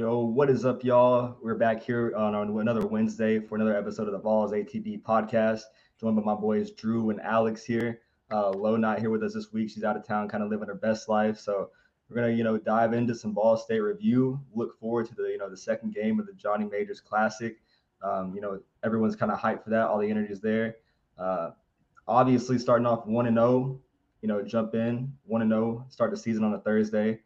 Yo, what is up, y'all? We're back here on, another Wednesday for another episode of the Vols ATB podcast. Joined by my boys Drew and Alex here. Uh, Lo not here with us this week. She's out of town, kind of living her best life. So we're gonna, you know, dive into some Ball State review. Look forward to the, you know, the second game of the Johnny Majors Classic. Um, you know, everyone's kind of hyped for that. All the energy is there. Uh, obviously, starting off one and zero. Oh, you know, jump in one and zero. Oh, start the season on a Thursday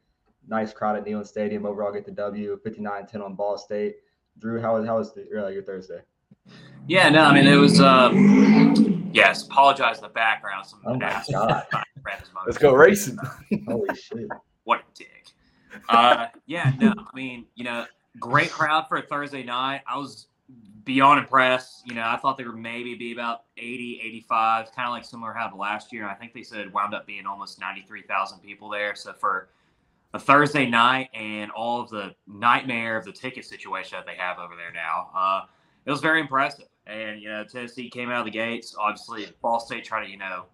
nice crowd at Neyland Stadium. Overall, get the W, 59-10 on Ball State. Drew, how was how was the, uh, your Thursday? Yeah, no, I mean it was. Uh, yes, apologize the background. Some oh my god! Let's go racing. Holy shit! What a dick. Uh, yeah, no, I mean you know, great crowd for a Thursday night. I was beyond impressed. You know, I thought there would maybe be about 80, 85, kind of like similar happened last year. I think they said wound up being almost 93,000 people there. So for a Thursday night and all of the nightmare of the ticket situation that they have over there now. Uh, it was very impressive. And, you know, Tennessee came out of the gates. Obviously, Ball State trying to, you know,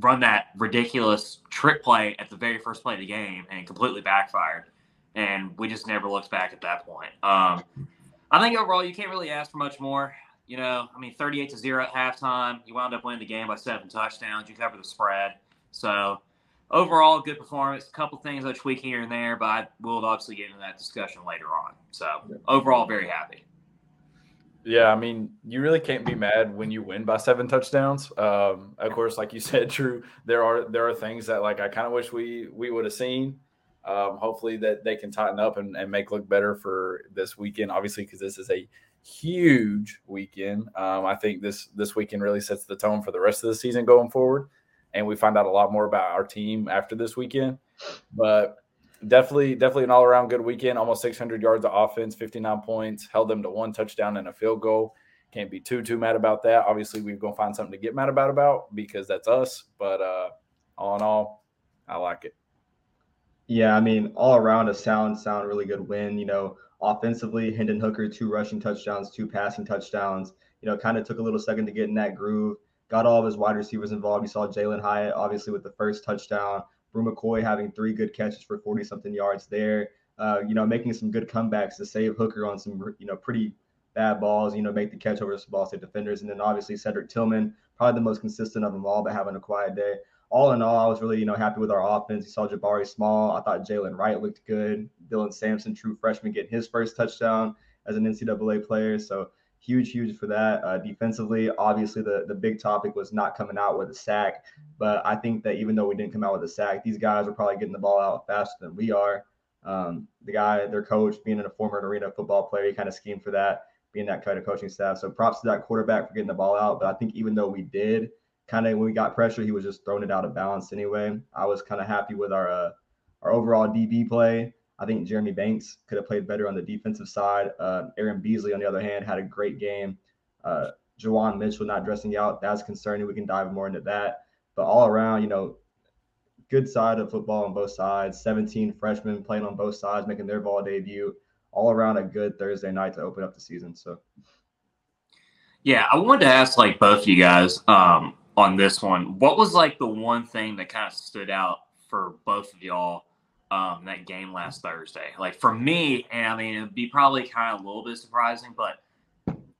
run that ridiculous trick play at the very first play of the game and completely backfired. And we just never looked back at that point. Um, I think overall, you can't really ask for much more. You know, I mean, 38 to 0 at halftime. You wound up winning the game by seven touchdowns. You cover the spread. So, overall, good performance. A couple things I tweak here and there, but we'll obviously get into that discussion later on. So overall, very happy. Yeah, I mean, you really can't be mad when you win by seven touchdowns. Um, of course, like you said, Drew, there are there are things that like I kind of wish we we would have seen. Um, hopefully that they can tighten up and, and make look better for this weekend. Obviously, because this is a huge weekend. Um, I think this this weekend really sets the tone for the rest of the season going forward and we find out a lot more about our team after this weekend. But definitely, definitely an all around good weekend. Almost 600 yards of offense, 59 points, held them to one touchdown and a field goal. Can't be too too mad about that. Obviously, we're gonna find something to get mad about about because that's us. But uh, all in all, I like it. Yeah, I mean, all around a sound, sound really good win. You know, offensively, Hendon Hooker two rushing touchdowns, two passing touchdowns. You know, kind of took a little second to get in that groove got all of his wide receivers involved. You saw Jalin Hyatt, obviously, with the first touchdown. Bru McCoy having three good catches for 40 something yards there. Uh, you know, making some good comebacks to save Hooker on some, you know, pretty bad balls, you know, make the catch over the Ball State defenders. And then obviously Cedric Tillman, probably the most consistent of them all, but having a quiet day. All in all, I was really, you know, happy with our offense. You saw Jabari Small. I thought Jaylen Wright looked good. Dylan Sampson, true freshman, getting his first touchdown as an NCAA player. So huge, huge for that. Uh, defensively, obviously, the, the big topic was not coming out with a sack. But I think that even though we didn't come out with a sack, these guys are probably getting the ball out faster than we are. Um, the guy, their coach, being a former arena football player, he kind of schemed for that, being that kind of coaching staff. So props to that quarterback for getting the ball out. But I think even though we did kind of when we got pressure, he was just throwing it out of balance anyway. I was kind of happy with our uh, our overall DB play. I think Jeremy Banks could have played better on the defensive side. Uh, Aaron Beasley, on the other hand, had a great game. Uh, Juwan Mitchell not dressing out, that's concerning. We can dive more into that. But all around, you know, good side of football on both sides. 17 freshmen playing on both sides, making their ball debut. All around a good Thursday night to open up the season. So, yeah, I wanted to ask like both of you guys um, on this one. What was like the one thing that kind of stood out for both of y'all um, that game last Thursday. Like for me, and I mean, it'd be probably kind of a little bit surprising, but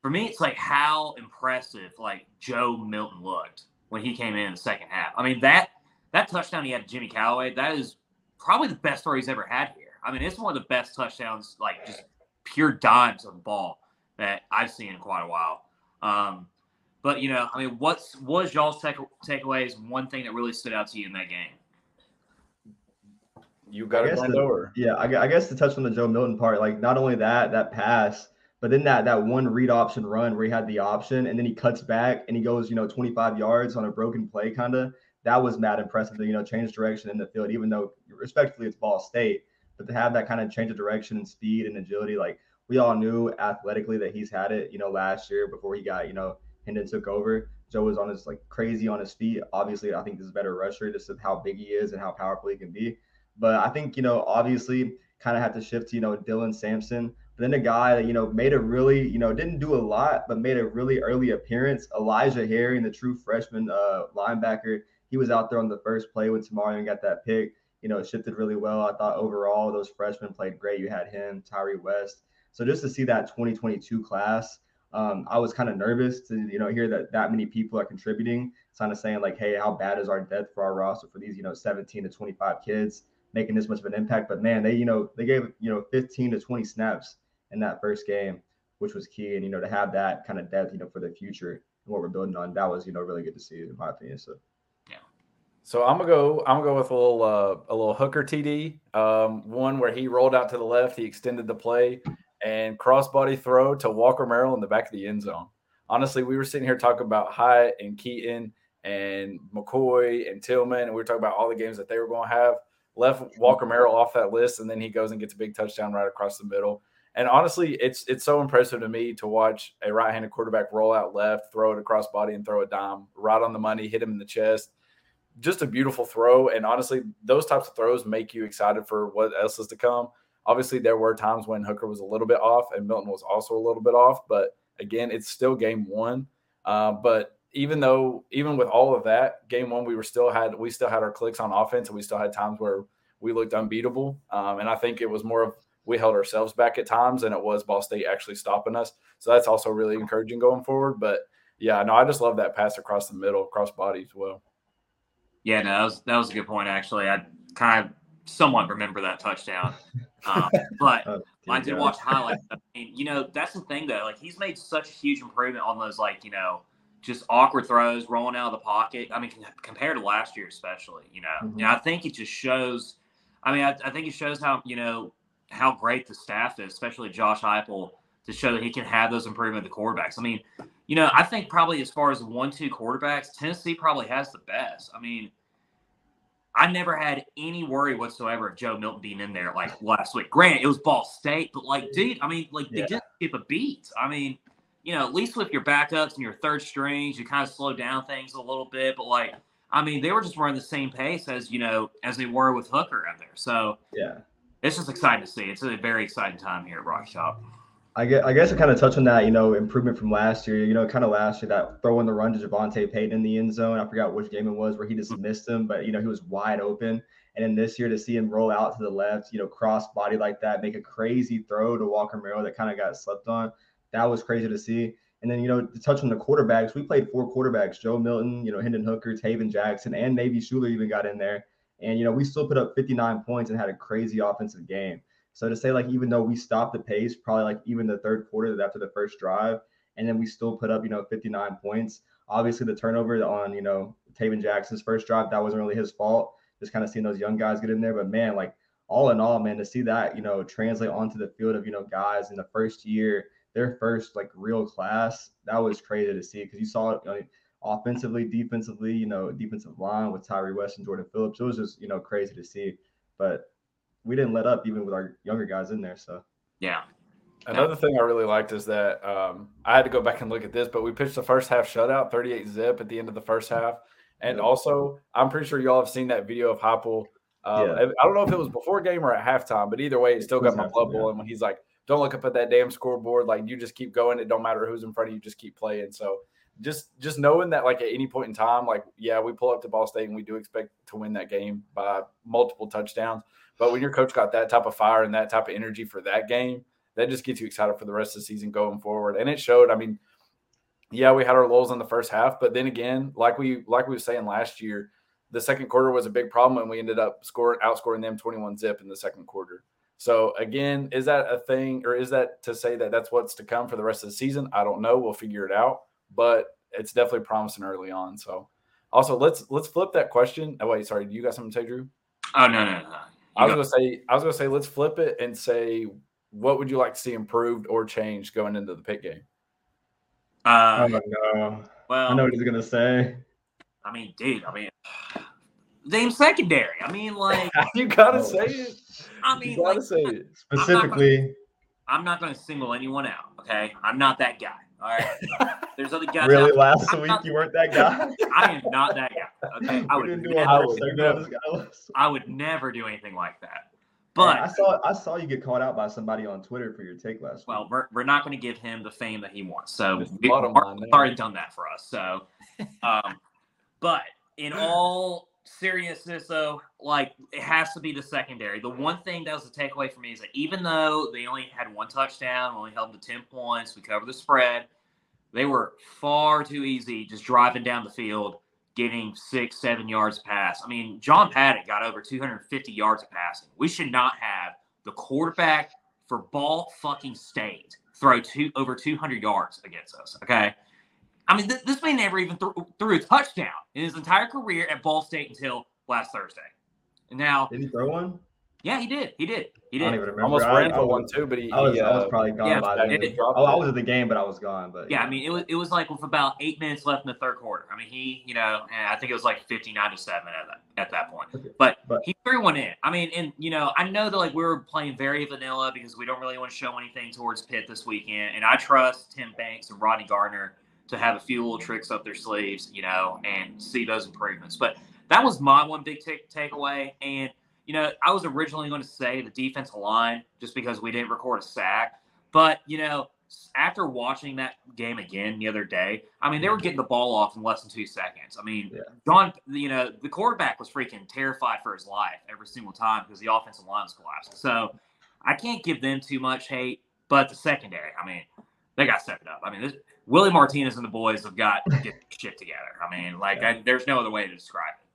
for me, it's like how impressive like Joe Milton looked when he came in, in the second half. I mean that that touchdown he had to Jimmy Calloway, that is probably the best throw he's ever had here. I mean, it's one of the best touchdowns, like just pure dimes of the ball that I've seen in quite a while. Um, but you know, I mean, what's what was y'all's take, takeaways? One thing that really stood out to you in that game? You got to over. Yeah, I, I, guess to touch on the Joe Milton part, like not only that, that pass, but then that that one read option run where he had the option and then he cuts back and he goes, you know, 25 yards on a broken play, kind of. That was mad impressive to, you know, change direction in the field, even though respectfully it's Ball State. But to have that kind of change of direction and speed and agility, like we all knew athletically that he's had it, you know, last year before he got, you know, Hendon took over. Joe was on his like crazy on his feet. Obviously, I think this is a better rusher just of how big he is and how powerful he can be. But I think, you know, obviously kind of had to shift to, you know, Dylan Sampson. But then a guy that, you know, made a really, you know, didn't do a lot, but made a really early appearance. Elijah Herring, the true freshman uh, linebacker, he was out there on the first play when Tamarion got that pick. you know, shifted really well. I thought overall those freshmen played great. You had him, Tyre West. So just to see that 2022 class, um, I was kind of nervous to you know hear that that many people are contributing. It's kind of saying like, hey, how bad is our depth for our roster for these you know 17 to 25 kids making this much of an impact? But man, they you know they gave you know 15 to 20 snaps in that first game, which was key. And you know to have that kind of depth you know for the future and what we're building on, that was you know really good to see in my opinion. So. Yeah. So I'm gonna go. I'm gonna go with a little uh, a little hooker TD. Um, one where he rolled out to the left, he extended the play, and crossbody throw to Walker Merrill in the back of the end zone. Honestly, we were sitting here talking about Hyatt and Keyton and McCoy and Tillman, and we were talking about all the games that they were going to have. Left Walker Merrill off that list, and then he goes and gets a big touchdown right across the middle. And honestly, it's it's so impressive to me to watch a right-handed quarterback roll out left, throw it across body, and throw a dime right on the money, hit him in the chest just a beautiful throw. And honestly, those types of throws make you excited for what else is to come. Obviously, there were times when Hooker was a little bit off and Milton was also a little bit off. But again, it's still game one. Uh, but even though, even with all of that, game one, we were still had we still had our clicks on offense, and we still had times where we looked unbeatable. Um, and I think it was more of we held ourselves back at times, and it was Ball State actually stopping us. So that's also really encouraging going forward. But yeah, no, I just love that pass across the middle, across body as well. Yeah, no, that was that was a good point. Actually, I kind of somewhat remember that touchdown, um, but oh, I did watch highlights. I mean, you know, that's the thing though. Like he's made such a huge improvement on those, like you know, just awkward throws, rolling out of the pocket. I mean, compared to last year, especially, you know, mm-hmm. and I think it just shows. I mean, I, I think it shows how you know how great the staff is, especially Josh Heupel, to show that he can have those improvement at the quarterbacks. I mean, you know, I think probably as far as one-two quarterbacks, Tennessee probably has the best. I mean, I never had any worry whatsoever of Joe Milton being in there like last week. Granted, it was Ball State, but like, dude, I mean, like they yeah. just skip a beat. I mean, you know, at least with your backups and your third strings, you kind of slow down things a little bit. But like, I mean, they were just running the same pace as you know as they were with Hooker out there. So yeah, it's just exciting to see. It's a very exciting time here at Rocky Top. I guess, I guess I kind of touch on that, you know, improvement from last year. You know, kind of last year that throwing the run to Javonte Payton in the end zone. I forgot which game it was where he just mm-hmm. missed him, but you know he was wide open. And then this year to see him roll out to the left, you know, cross body like that, make a crazy throw to Walker Merrill that kind of got slept on. That was crazy to see. And then you know to touch on the quarterbacks, we played four quarterbacks: Joe Milton, you know, Hendon Hooker, Tayven Jackson, and Navy Shuler even got in there. And you know we still put up 59 points and had a crazy offensive game. So to say like even though we stopped the pace, probably like even the third quarter after the first drive, and then we still put up you know 59 points. Obviously the turnover on you know Tayven Jackson's first drive that wasn't really his fault. Just kind of seeing those young guys get in there, but man, like all in all, man, to see that you know translate onto the field of you know guys in the first year, their first like real class, that was crazy to see because you saw it. You know, offensively, defensively, you know, defensive line with Tyre West and Jordan Phillips. It was just, you know, crazy to see. But we didn't let up even with our younger guys in there. So yeah. Another thing I really liked is that um, I had to go back and look at this, but we pitched the first half shutout, 38 zip at the end of the first half. And yeah. also, I'm pretty sure y'all have seen that video of Heupel. Um, yeah. I don't know if it was before game or at halftime, but either way, it still got my blood boiling when he's like, "Don't look up at that damn scoreboard. Like you just keep going. It don't matter who's in front of you. Just keep playing." So just just knowing that like at any point in time, like yeah, we pull up to Ball State and we do expect to win that game by multiple touchdowns. But when your coach got that type of fire and that type of energy for that game, that just gets you excited for the rest of the season going forward. And it showed. I mean, yeah, we had our lulls in the first half, but then again, like we like we were saying last year, the second quarter was a big problem, and we ended up scoring outscoring them twenty one zip in the second quarter. So again, is that a thing, or is that to say that that's what's to come for the rest of the season? I don't know. We'll figure it out, but it's definitely promising early on. So also let's let's flip that question. Oh wait, sorry, do you got something to say, Drew? Oh no, no, no. I was gonna say, I was gonna say, let's flip it and say, what would you like to see improved or changed going into the Pitt game? Uh, oh no! Well, I know what he's gonna say. I mean, dude. I mean, name secondary. I mean, like you gotta oh. say it. I mean, you gotta like, say it specifically. I'm not going to single anyone out. Okay, I'm not that guy. All right. There's other guys. Really, last I'm week not, you weren't that guy. I am not that guy. Okay, I would, never, I, would never, I would never do anything like that. But I saw I saw you get called out by somebody on Twitter for your take last well, week. Well, we're, we're not going to give him the fame that he wants. So we've already done that for us. So, um, but in all seriousness though, like it has to be the secondary. The one thing that was a takeaway for me is that even though they only had one touchdown, only held to 10 points, we covered the spread, they were far too easy just driving down the field, getting six, seven yards pass. I mean, John Paddock got over 250 yards of passing. We should not have the quarterback for Ball fucking State throw two over 200 yards against us. Okay. I mean, th- this man never even th- threw a touchdown in his entire career at Ball State until last Thursday. And now, did he throw one? Yeah, he did. He did. He I don't did. even remember. Almost I, ran I for was, one too, but he, I was, he, I was uh, probably gone yeah, by it- then. it- Oh, I was at the game, but I was gone. But Yeah, I mean, it was it was like with about eight minutes left in the third quarter. I mean, he, you know, I think it was like fifty nine to seven at that at that point. Okay, But, but- he threw one in. I mean, and you know, I know that like we were playing very vanilla because we don't really want to show anything towards Pitt this weekend, and I trust Tim Banks and Rodney Garner to have a few little tricks up their sleeves, you know, and see those improvements. But that was my one big take takeaway, and you know, I was originally going to say the defensive line just because we didn't record a sack, but you know after watching that game again the other day, I mean, they were getting the ball off in less than two seconds. I mean, Yeah. John, you know, the quarterback was freaking terrified for his life every single time because the offensive line was collapsing. So I can't give them too much hate, but the secondary, I mean, they got stepped up. I mean, this, Willie Martinez and the boys have got to get shit together. I mean, like, I, there's no other way to describe it.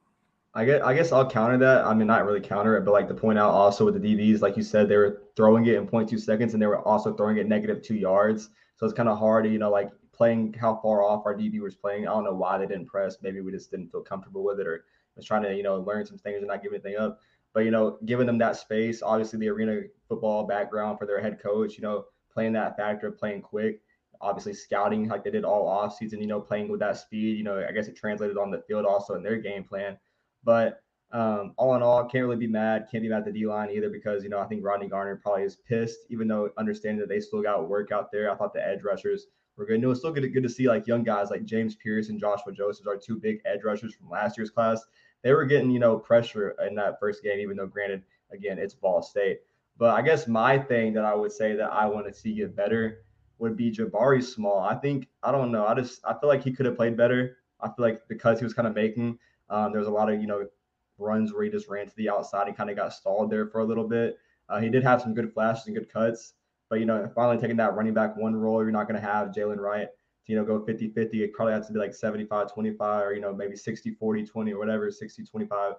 I guess I guess I'll counter that. I mean, not really counter it, but like to point out also with the DBs, like you said, they were throwing it in 0.2 seconds, and they were also throwing it negative two yards. So it's kind of hard, to, you know, like playing how far off our DB was playing. I don't know why they didn't press. Maybe we just didn't feel comfortable with it, or was trying to, you know, learn some things and not give anything up. But you know, giving them that space, obviously the arena football background for their head coach, you know, playing that factor, playing quick, obviously scouting like they did all off season, you know, playing with that speed. You know, I guess it translated on the field also in their game plan. But um, all in all, can't really be mad. Can't be mad at the D line either because you know I think Rodney Garner probably is pissed, even though understanding that they still got work out there. I thought the edge rushers were good. And it was still good, good to see like young guys like James Pearce and Joshua Joseph are two big edge rushers from last year's class. They were getting you know pressure in that first game, even though granted, again it's Ball State. But I guess my thing that I would say that I want to see get better would be Jabari Small. I think I don't know. I just I feel like he could have played better. I feel like because he was kind of making um, there was a lot of you know runs where he just ran to the outside and kind of got stalled there for a little bit. Uh, he did have some good flashes and good cuts, but you know finally taking that running back one role, you're not going to have Jaylen Wright to you know go 50-50. It probably has to be like 75-25 or you know maybe 60-40-20 or whatever, 60-25,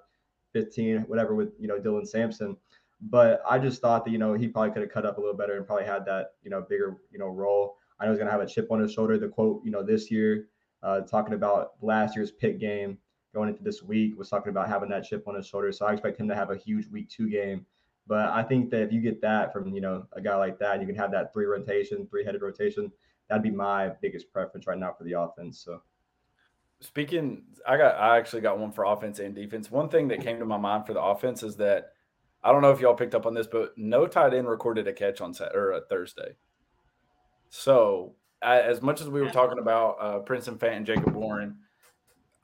15, whatever with you know Dylan Sampson. But I just thought that you know he probably could have cut up a little better and probably had that you know bigger you know role. I know he's gonna have a chip on his shoulder. The quote you know this year, uh, talking about last year's Pitt game going into this week was talking about having that chip on his shoulder. So I expect him to have a huge week two game. But I think that if you get that from you know a guy like that, you can have that three rotation, three headed rotation. That'd be my biggest preference right now for the offense. So Speaking, I got I actually got one for offense and defense. One thing that came to my mind for the offense is that I don't know if y'all picked up on this, but no tight end recorded a catch on set or a Thursday. So I, as much as we were talking about uh, Princeton Fant and Jacob Warren,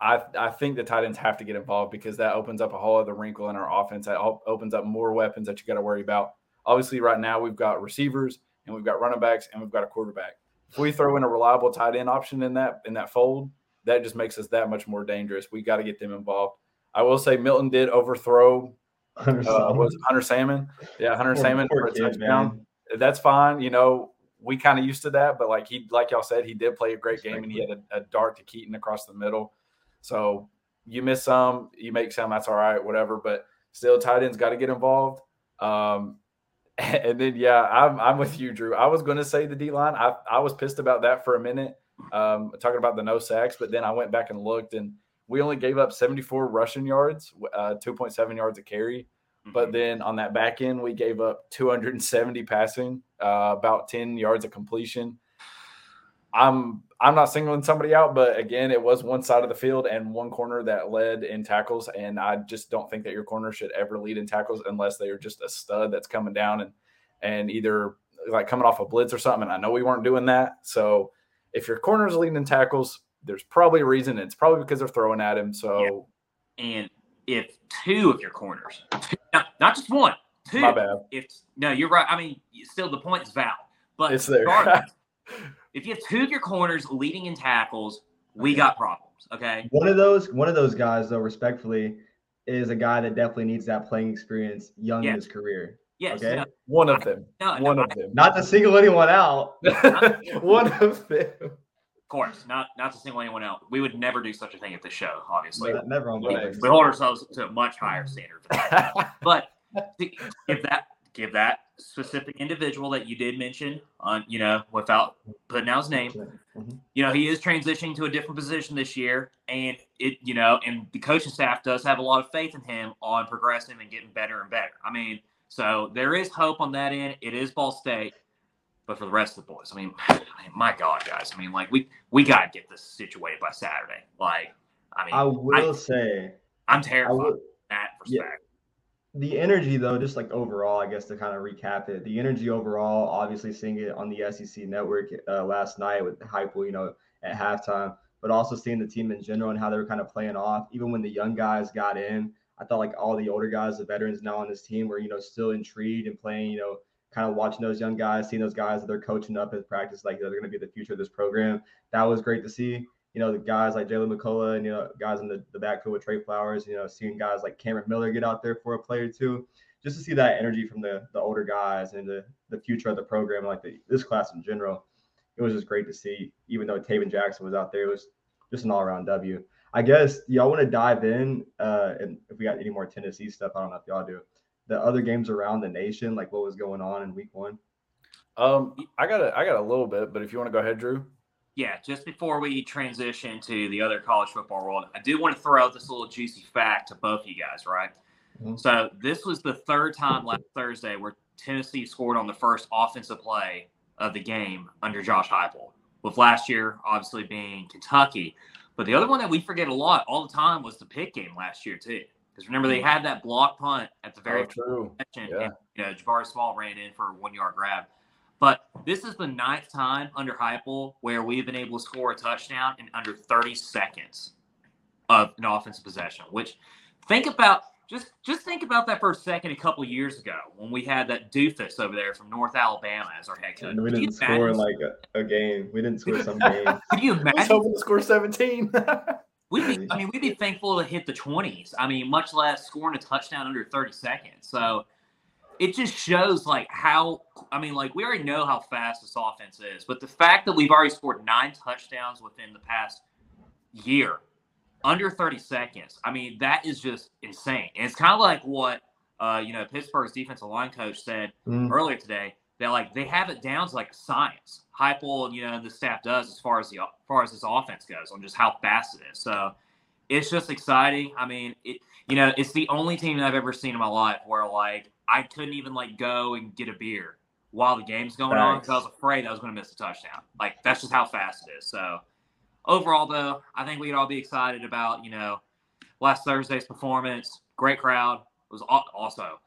I I think the tight ends have to get involved because that opens up a whole other wrinkle in our offense. That op- opens up more weapons that you got to worry about. Obviously, right now we've got receivers and we've got running backs and we've got a quarterback. If we throw in a reliable tight end option in that in that fold, that just makes us that much more dangerous. We got to get them involved. I will say Milton did overthrow uh, was Hunter Salmon. Yeah, Hunter Poor- Salmon poor for a kid, touchdown. That's fine. You know, we kind of used to that, but like he, like y'all said, he did play a great game and he had a, a dart to Keyton across the middle. So you miss some, you make some. That's all right, whatever. But still, tight ends got to get involved. Um, and then yeah, I'm I'm with you, Drew. I was going to say the D line. I I was pissed about that for a minute, um, talking about the no sacks, but then I went back and looked, and we only gave up 74 rushing yards, uh, 2.7 yards a carry. But Mhm. then on that back end, we gave up 270 passing, uh, about 10 yards of completion. I'm I'm not singling somebody out, but again, it was one side of the field and one corner that led in tackles, and I just don't think that your corner should ever lead in tackles unless they are just a stud that's coming down and and either like coming off a blitz or something. And I know we weren't doing that, so if your corner is leading in tackles, there's probably a reason. It's probably because they're throwing at him. So and if two of your corners, two, not, not just one, two. my bad. If no, you're right. I mean, still the point is valid, but It's there. regardless, if you have two of your corners leading in tackles, we got problems. Okay. one of those one of those guys though, respectfully, is a guy that definitely needs that playing experience young Yeah. in his career. Yes. Okay. No, One of them. no, no, One I- of them. Not to single anyone out. One of them. Of course, not not to single anyone out. We would never do such a thing at the show, obviously. but never on Right. purpose. We hold ourselves to a much higher standard. that. but give that give that specific individual that you did mention on you know without putting out his name Mhm. you know he is transitioning to a different position this year and it you know and the coaching staff does have a lot of faith in him on progressing and getting better and better i mean so there is hope on that end it is ball state but for the rest of the boys i mean my god guys i mean like we we got to get this situated by saturday like i mean I will say i'm terrified will, in that Yeah. respect the energy though, just like overall, I guess to kind of recap it, the energy overall, obviously seeing it on the SEC network uh, last night with Heupel, you know, at halftime, but also seeing the team in general and how they were kind of playing off. Even when the young guys got in, I thought like all the older guys, the veterans now on this team were, you know, still intrigued and playing, you know, kind of watching those young guys, seeing those guys that they're coaching up at practice, like they're going to be the future of this program. That was great to see you know, the guys like Jalen McCullough and, you know, guys in the, the backfield with Trey Flowers, you know, seeing guys like Cameron Miller get out there for a play or two, just to see that energy from the, the older guys and the, the future of the program, like the, this class in general. It was just great to see, even though Tayven Jackson was out there, it was just an all around W. I guess y'all want to dive in, uh, and if we got any more Tennessee stuff, I don't know if y'all do. The other games around the nation, like what was going on in week one. Um, I got a, I got a little bit, but if you want to go ahead, Drew. Yeah, just before we transition to the other college football world, I do want to throw out this little juicy fact to both of you guys, right? Mhm. So this was the third time last Thursday where Tennessee scored on the first offensive play of the game under Josh Heupel, with last year obviously being Kentucky. But the other one that we forget a lot all the time was the Pitt game last year too. Because remember they had that block punt at the very Oh, true. and, Yeah. and you know, Jabari Small ran in for a one yard grab. But this is the ninth time under Heupel where we've been able to score a touchdown in under 30 seconds of an offensive possession. Which think about just just think about that for a second. A couple years ago when we had that doofus over there from North Alabama as our head coach. And we Could didn't score imagine- like a, a game. We didn't score some game. Could you I was imagine? hoping to score 17. We'd be, I mean, we'd be thankful to hit the 20s. I mean, much less scoring a touchdown under 30 seconds. So it just shows like how, I mean, like we already know how fast this offense is, but the fact that we've already scored nine touchdowns within the past year under 30 seconds, I mean, that is just insane. And it's kind of like what, uh, you know, Pittsburgh's defensive line coach said Mm. earlier today that like they have it down to like science. Heupel, you know, and the staff does as far as the as far as this offense goes on just how fast it is. So it's just exciting. I mean, it you know, it's the only team that I've ever seen in my life where like I couldn't even like go and get a beer while the game's going on because I was afraid I was going to miss a touchdown. Like that's just how fast it is. So overall, though, I think we could all be excited about you know last Thursday's performance. Great crowd. It was also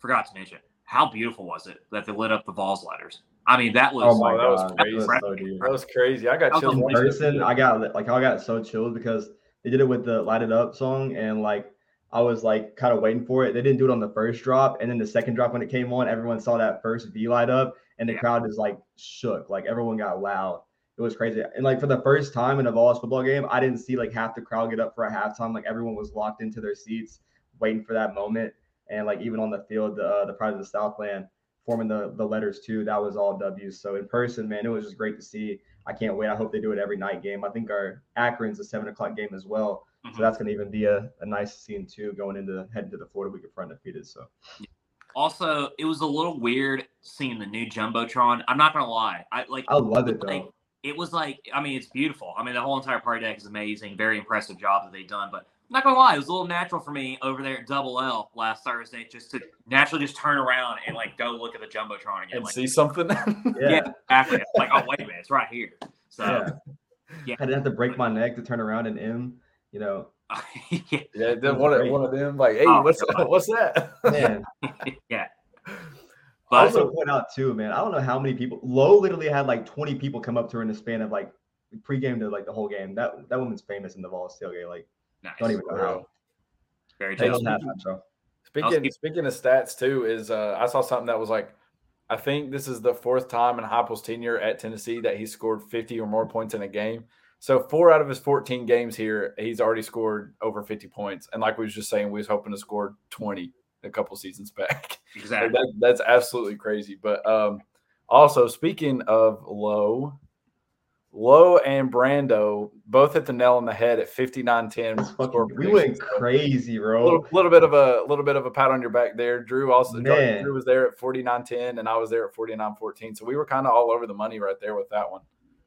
forgot to mention how beautiful was it that they lit up the Vols letters. I mean, that was Oh my that was crazy. that was so that was crazy. I got That chills. in person, I got like I got so chilled because they did it with the "Light It Up" song, and like I was like kind of waiting for it. They didn't do it on the first drop, and then the second drop when it came on, everyone saw that first V light up, and the Yeah. crowd is like shook. Like everyone got loud. It was crazy. And like for the first time in a Vols football game, I didn't see like half the crowd get up for a halftime. Like everyone was locked into their seats, waiting for that moment. And like even on the field, the uh, the Pride of the Southland forming the the letters too. That was all W's. So in person, man, it was just great to see. I can't wait. I hope they do it every night game. I think our Akron's a seven o'clock game as well. Mhm. So that's going to even be a, a nice scene too, going into heading to the Florida week of front undefeated. So also it was a little weird seeing the new jumbotron. I'm not gonna lie, I like I love it like, though. it was like I mean it's beautiful. I mean the whole entire party deck is amazing, very impressive job that they've done. But not gonna lie, it was a little natural for me over there at Double L last Thursday just to naturally just turn around and like go look at the jumbotron again. and Like, see something. Yeah. yeah, exactly. Like oh wait a minute, it's right here. So Yeah. yeah. I didn't have to break my neck to turn around and M. You know, yeah, yeah, then one of, one of them like, hey, Oh, what's God. what's that? man. yeah. I also point out too, man. I don't know how many people. Low literally had like 20 people come up to her in the span of like pregame to like the whole game. That that woman's famous in the Vols tailgate. Like, nice. don't even know how. very Hey, They talented. don't have halftime show. Speaking keep- speaking of stats too, is uh, I saw something that was like, I think this is the fourth time in Heupel's tenure at Tennessee that he scored 50 or more points in a game. So four out of his 14 games here, he's already scored over 50 points. And like we was just saying, we was hoping to score 20 a couple seasons back. Exactly. that, that's absolutely crazy. But um, also speaking of low, Low and Brando both hit the nail on the head at 59-10. we went crazy, bro. A little, little, bit of a little bit of a pat on your back there. Drew also Man. Drew was there at 49-10 and I was there at 49-14. So we were kind of all over the money right there with that one.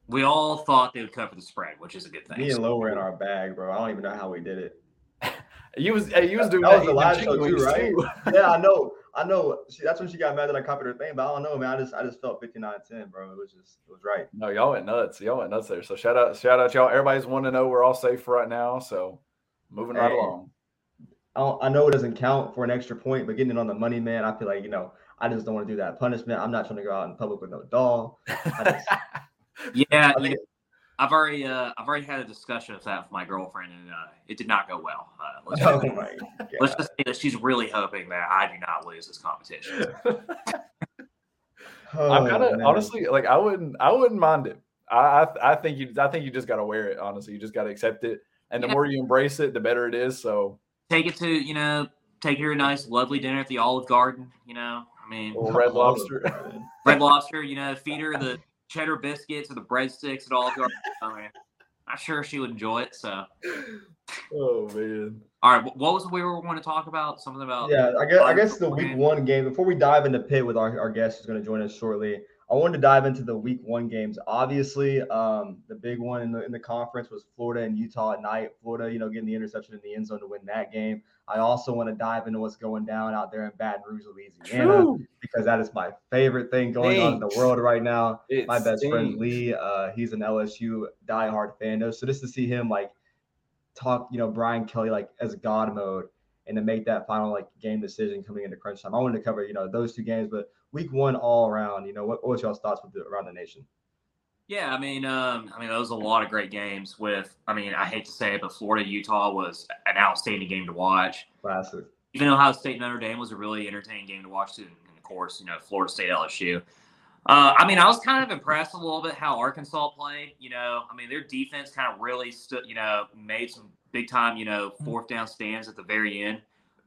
We all thought they would cover the spread, which is a good thing. Me and Low were in our bag, bro. I don't even know how we did it. you was you was doing that, that was the live show too, right? Yeah, I know. I know she, that's when she got mad that I copied her thing, but I don't know, man. I just I just felt 59-10, bro. It was just it was right. No, y'all went nuts. Y'all went nuts there. So shout out, shout out y'all. Everybody's wanting to know we're all safe right now. So moving hey, right along. I, I know it doesn't count for an extra point, but getting it on the money, man, I feel like you know I just don't want to do that punishment. I'm not trying to go out in public with no doll. Just, yeah, I mean, I've already uh, I've already had a discussion of that with my girlfriend, and uh, it did not go well. Uh, let's, oh just, let's just say that she's really hoping that I do not lose this competition. oh, I'm kind of honestly like I wouldn't I wouldn't mind it. I I, I think you I think you just got to wear it. Honestly, you just got to accept it, and the yeah. more you embrace it, the better it is. So take it to you know take her a nice lovely dinner at the Olive Garden. You know, I mean, Red Lobster. Red Lobster. You know, feed her the cheddar biscuits or the breadsticks at all. I mean, I'm sure she would enjoy it. So. Oh man. All right. What was the we were going to talk about? Something about. Yeah, I guess I guess the week one game. Before we dive into Pitt with our, our guest who's going to join us shortly, I wanted to dive into the week one games. Obviously, um, the big one in the in the conference was Florida and Utah at night. Florida, you know, getting the interception in the end zone to win that game. I also want to dive into what's going down out there in Baton Rouge, Louisiana, True. because that is my favorite thing going Thanks. on in the world right now. It my best stinks. friend Lee, uh, he's an LSU diehard fan. So just to see him like talk, you know, Brian Kelly like as God mode and to make that final like game decision coming into crunch time. I wanted to cover, you know, those two games, but week one all around, you know, what, what was y'all's thoughts with the, around the nation? Yeah, I mean, um, I mean, those a lot of great games. With, I mean, I hate to say it, but Florida Utah was an outstanding game to watch. Classic. Even Ohio State Notre Dame was a really entertaining game to watch too. And of course, you know, Florida State LSU. Uh, I mean, I was kind of impressed a little bit how Arkansas played. You know, I mean, their defense kind of really stood, you know, made some big time, you know, fourth down stands at the very end.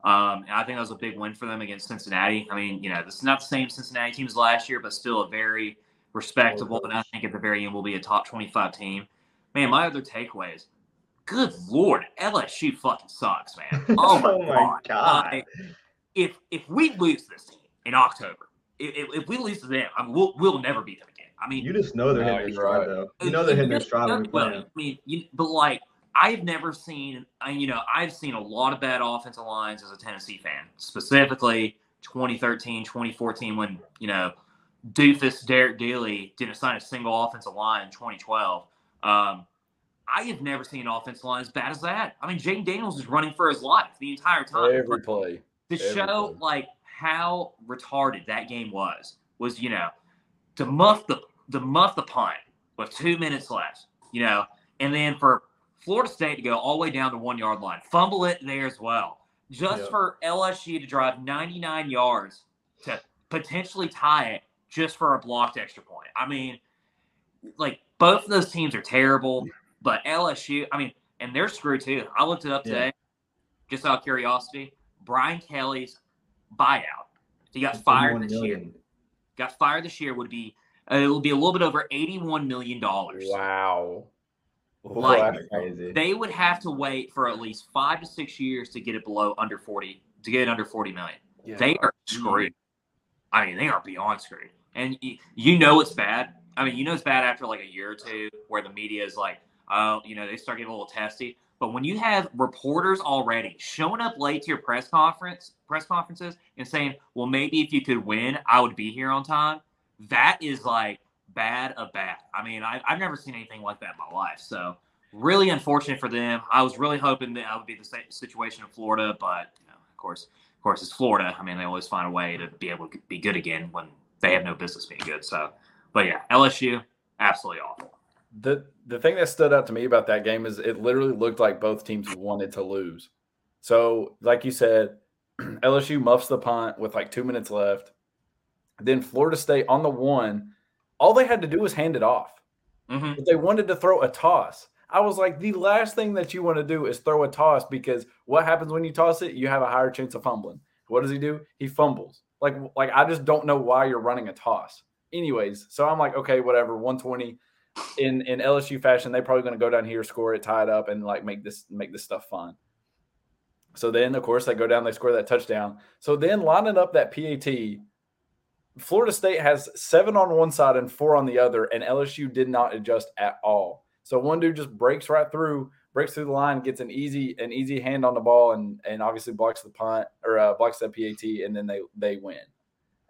Um, and I think that was a big win for them against Cincinnati. I mean, you know, this is not the same Cincinnati team as last year, but still a very respectable, and I think at the very end will be a top 25 team. Man, my other takeaways. Good lord, LSU fucking sucks, man. Oh my, oh my god. god. if if we lose this team in October, if, if we lose to them, I mean, we'll we'll never beat them again. I mean, you just know they're no, hitting their stride, though. You know they're hitting their stride when well, I mean, you, but like I've never seen, you know, I've seen a lot of bad offensive lines as a Tennessee fan, specifically 2013, 2014, when you know doofus Derek Dooley didn't sign a single offensive line in 2012. Um, I have never seen an offensive line as bad as that. I mean, Jayden Daniels is running for his life the entire time. Every play. To Every show play. like how retarded that game was, was you know, to muff the to muff the punt with two minutes left, you know, and then for Florida State to go all the way down the one yard line, fumble it there as well, just yep. for LSU to drive 99 yards to potentially tie it just for a blocked extra point. I mean, like both of those teams are terrible, but LSU, I mean, and they're screwed too. I looked it up today, yeah. just out of curiosity. Brian Kelly's buyout. He got fired this million. year. Got fired this year would be uh, it will be a little bit over eighty-one million dollars. Wow. Like they would have to wait for at least five to six years to get it below under forty to get it under forty million. Yeah. They are screwed. I mean, they are beyond screwed and you know it's bad. I mean, you know it's bad after like a year or two where the media is like, oh, you know, they start getting a little testy. But when you have reporters already showing up late to your press conference, press conferences, and saying, "Well, maybe if you could win, I would be here on time," that is like bad a bad. I mean, I, have never seen anything like that in my life. So really unfortunate for them. I was really hoping that I would be the same situation in Florida, but you know, of course, of course, it's Florida. I mean, they always find a way to be able to be good again when they have no business being good. So, but yeah, LSU absolutely awful. The the thing that stood out to me about that game is it literally looked like both teams wanted to lose. So, like you said, LSU muffs the punt with like two minutes left. Then Florida State on the one, all they had to do was hand it off. Mm-hmm. But they wanted to throw a toss. I was like, the last thing that you want to do is throw a toss because what happens when you toss it? You have a higher chance of fumbling. What does he do? He fumbles. Like, like I just don't know why you're running a toss. Anyways, so I'm like, okay, whatever, 120 in in LSU fashion, they're probably going to go down here, score it, tie it up, and like make this make this stuff fun. So then, of course, they go down, they score that touchdown. So then, lining up that PAT, Florida State has seven on one side and four on the other, and LSU did not adjust at all. So one dude just breaks right through, breaks through the line, gets an easy an easy hand on the ball, and and obviously blocks the punt or uh, blocks that PAT, and then they they win.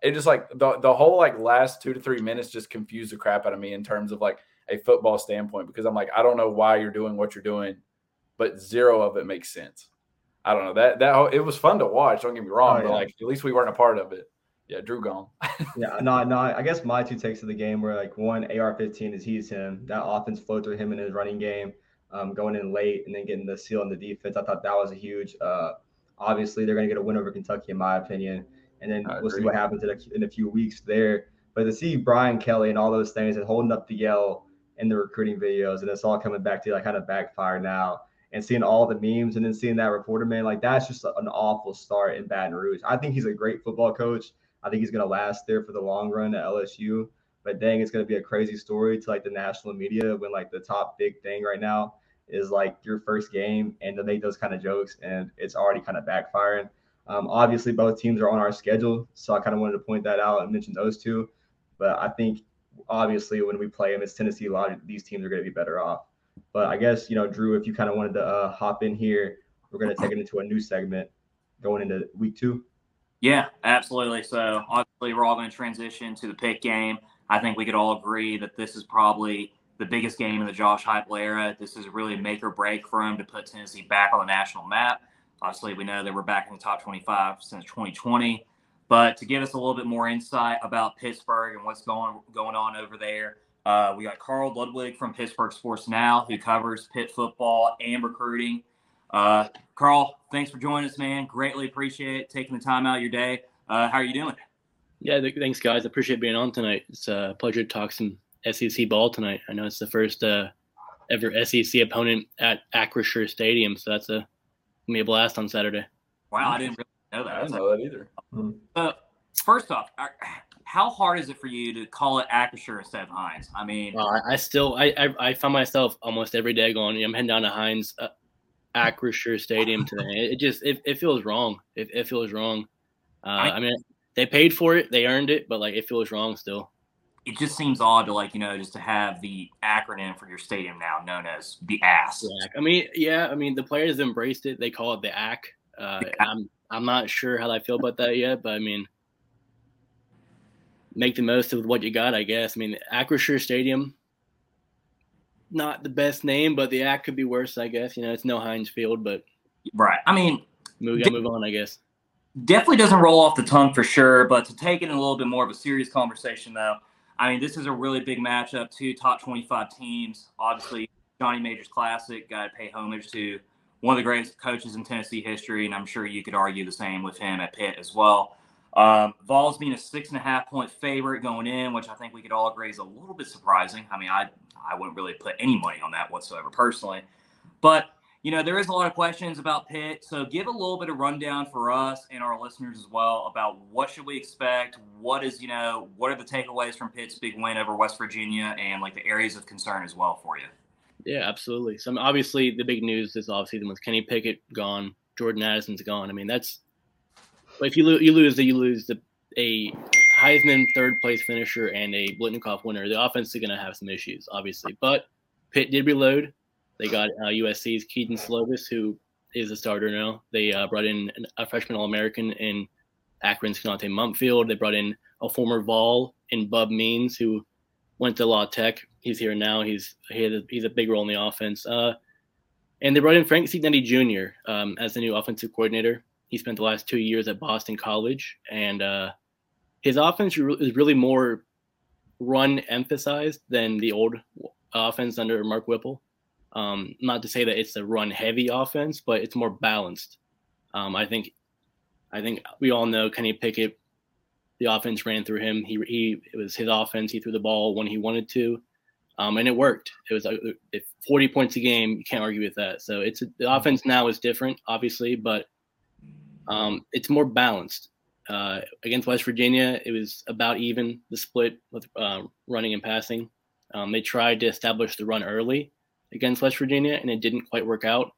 It just like the the whole like last two to three minutes just confused the crap out of me in terms of like a football standpoint because I'm like, I don't know why you're doing what you're doing, but zero of it makes sense. I don't know that that it was fun to watch. Don't get me wrong, oh, yeah. but like at least we weren't a part of it. Yeah, Drew gone. yeah, no, no. I guess my two takes of the game were like one, AR-15 is he's him. That offense flowed through him in his running game, um, going in late and then getting the seal on the defense. I thought that was a huge. Uh, obviously, they're going to get a win over Kentucky, in my opinion, and then we'll see what happens in a, in a few weeks there. But to see Brian Kelly and all those things and holding up the yell in the recruiting videos, and it's all coming back to like kind of backfire now. And seeing all the memes and then seeing that reporter man, like that's just an awful start in Baton Rouge. I think he's a great football coach. I think he's going to last there for the long run at LSU. But dang, it's going to be a crazy story to like the national media when like the top big thing right now is like your first game and to make those kind of jokes and it's already kind of backfiring. Um, obviously, both teams are on our schedule, so I kind of wanted to point that out and mention those two. But I think obviously when we play them, it's Tennessee. A lot of these teams are going to be better off. But I guess you know, Drew, if you kind of wanted to uh, hop in here, we're going to take it into a new segment going into week two. Yeah, absolutely. So obviously, we're all going to transition to the Pitt game. I think we could all agree that this is probably the biggest game in the Josh Heupel era. This is really a make or break for him to put Tennessee back on the national map. Obviously, we know that we're back in the top 25 since 2020. But to give us a little bit more insight about Pittsburgh and what's going going on over there, uh, we got Carl Ludwig from Pittsburgh Sports Now, who covers Pitt football and recruiting. Uh, Carl, thanks for joining us, man. Greatly appreciate it, taking the time out of your day. Uh, how are you doing? Yeah, thanks, guys. I appreciate being on tonight. It's a pleasure to talk some SEC ball tonight. I know it's the first uh, ever SEC opponent at Acrisure Stadium, so that's a gonna be a blast on Saturday. Wow, I didn't really know that. I didn't know that either. Uh, first off, how hard is it for you to call it Acrisure instead of Heinz? I mean, well, I, I, still I, I, I find myself almost every day going, I'm heading down to Heinz. Uh, Acrisure Stadium today. It just it, it feels wrong. It, it feels wrong. Uh, I, I, mean, they paid for it, they earned it, but like it feels wrong still. It just seems odd to like you know just to have the acronym for your stadium now known as the ASS. I mean, yeah, I mean the players embraced it. They call it the AC. Uh, I'm I'm not sure how I feel about that yet, but I mean, make the most of what you got, I guess. I mean, Acrisure Stadium not the best name, but the act could be worse, I guess. You know, it's no Heinz Field, but right. I mean, we gotta move on, I guess. Definitely doesn't roll off the tongue for sure, but to take it in a little bit more of a serious conversation, though, I mean, this is a really big matchup. Two top twenty-five teams. Obviously, Johnny Majors Classic. Got to pay homage to one of the greatest coaches in Tennessee history, and I'm sure you could argue the same with him at Pitt as well. Um, Vols being a six and a half point favorite going in, which I think we could all agree is a little bit surprising. I mean, I I wouldn't really put any money on that whatsoever personally, but you know there is a lot of questions about Pitt. So give a little bit of rundown for us and our listeners as well about what should we expect. What is you know what are the takeaways from Pitt's big win over West Virginia and like the areas of concern as well for you. Yeah, absolutely. So obviously the big news is obviously the with Kenny Pickett gone, Jordan Addison's gone. I mean that's if you, lo- you lose, you lose the a Heisman third place finisher and a Biletnikoff winner. The offense is going to have some issues, obviously. But Pitt did reload. They got uh, USC's Kedon Slovis, who is a starter now. They uh, brought in a freshman All American in Akron's Konata Mumpfield. They brought in a former Vol in Bub Means, who went to La Tech. He's here now. He's he a, he's a big role in the offense. Uh, and they brought in Frank Cignetti Jr. Um, as the new offensive coordinator. He spent the last two years at Boston College, and uh, his offense is really more run emphasized than the old offense under Mark Whipple. Um, not to say that it's a run heavy offense, but it's more balanced. Um, I think, I think we all know Kenny Pickett. The offense ran through him. He he it was his offense. He threw the ball when he wanted to. um, and it worked. It was if 40 points a game, you can't argue with that. So it's the offense now is different, obviously, but um, it's more balanced. Uh, against West Virginia, it was about even the split with uh, running and passing. Um, they tried to establish the run early against West Virginia, and it didn't quite work out.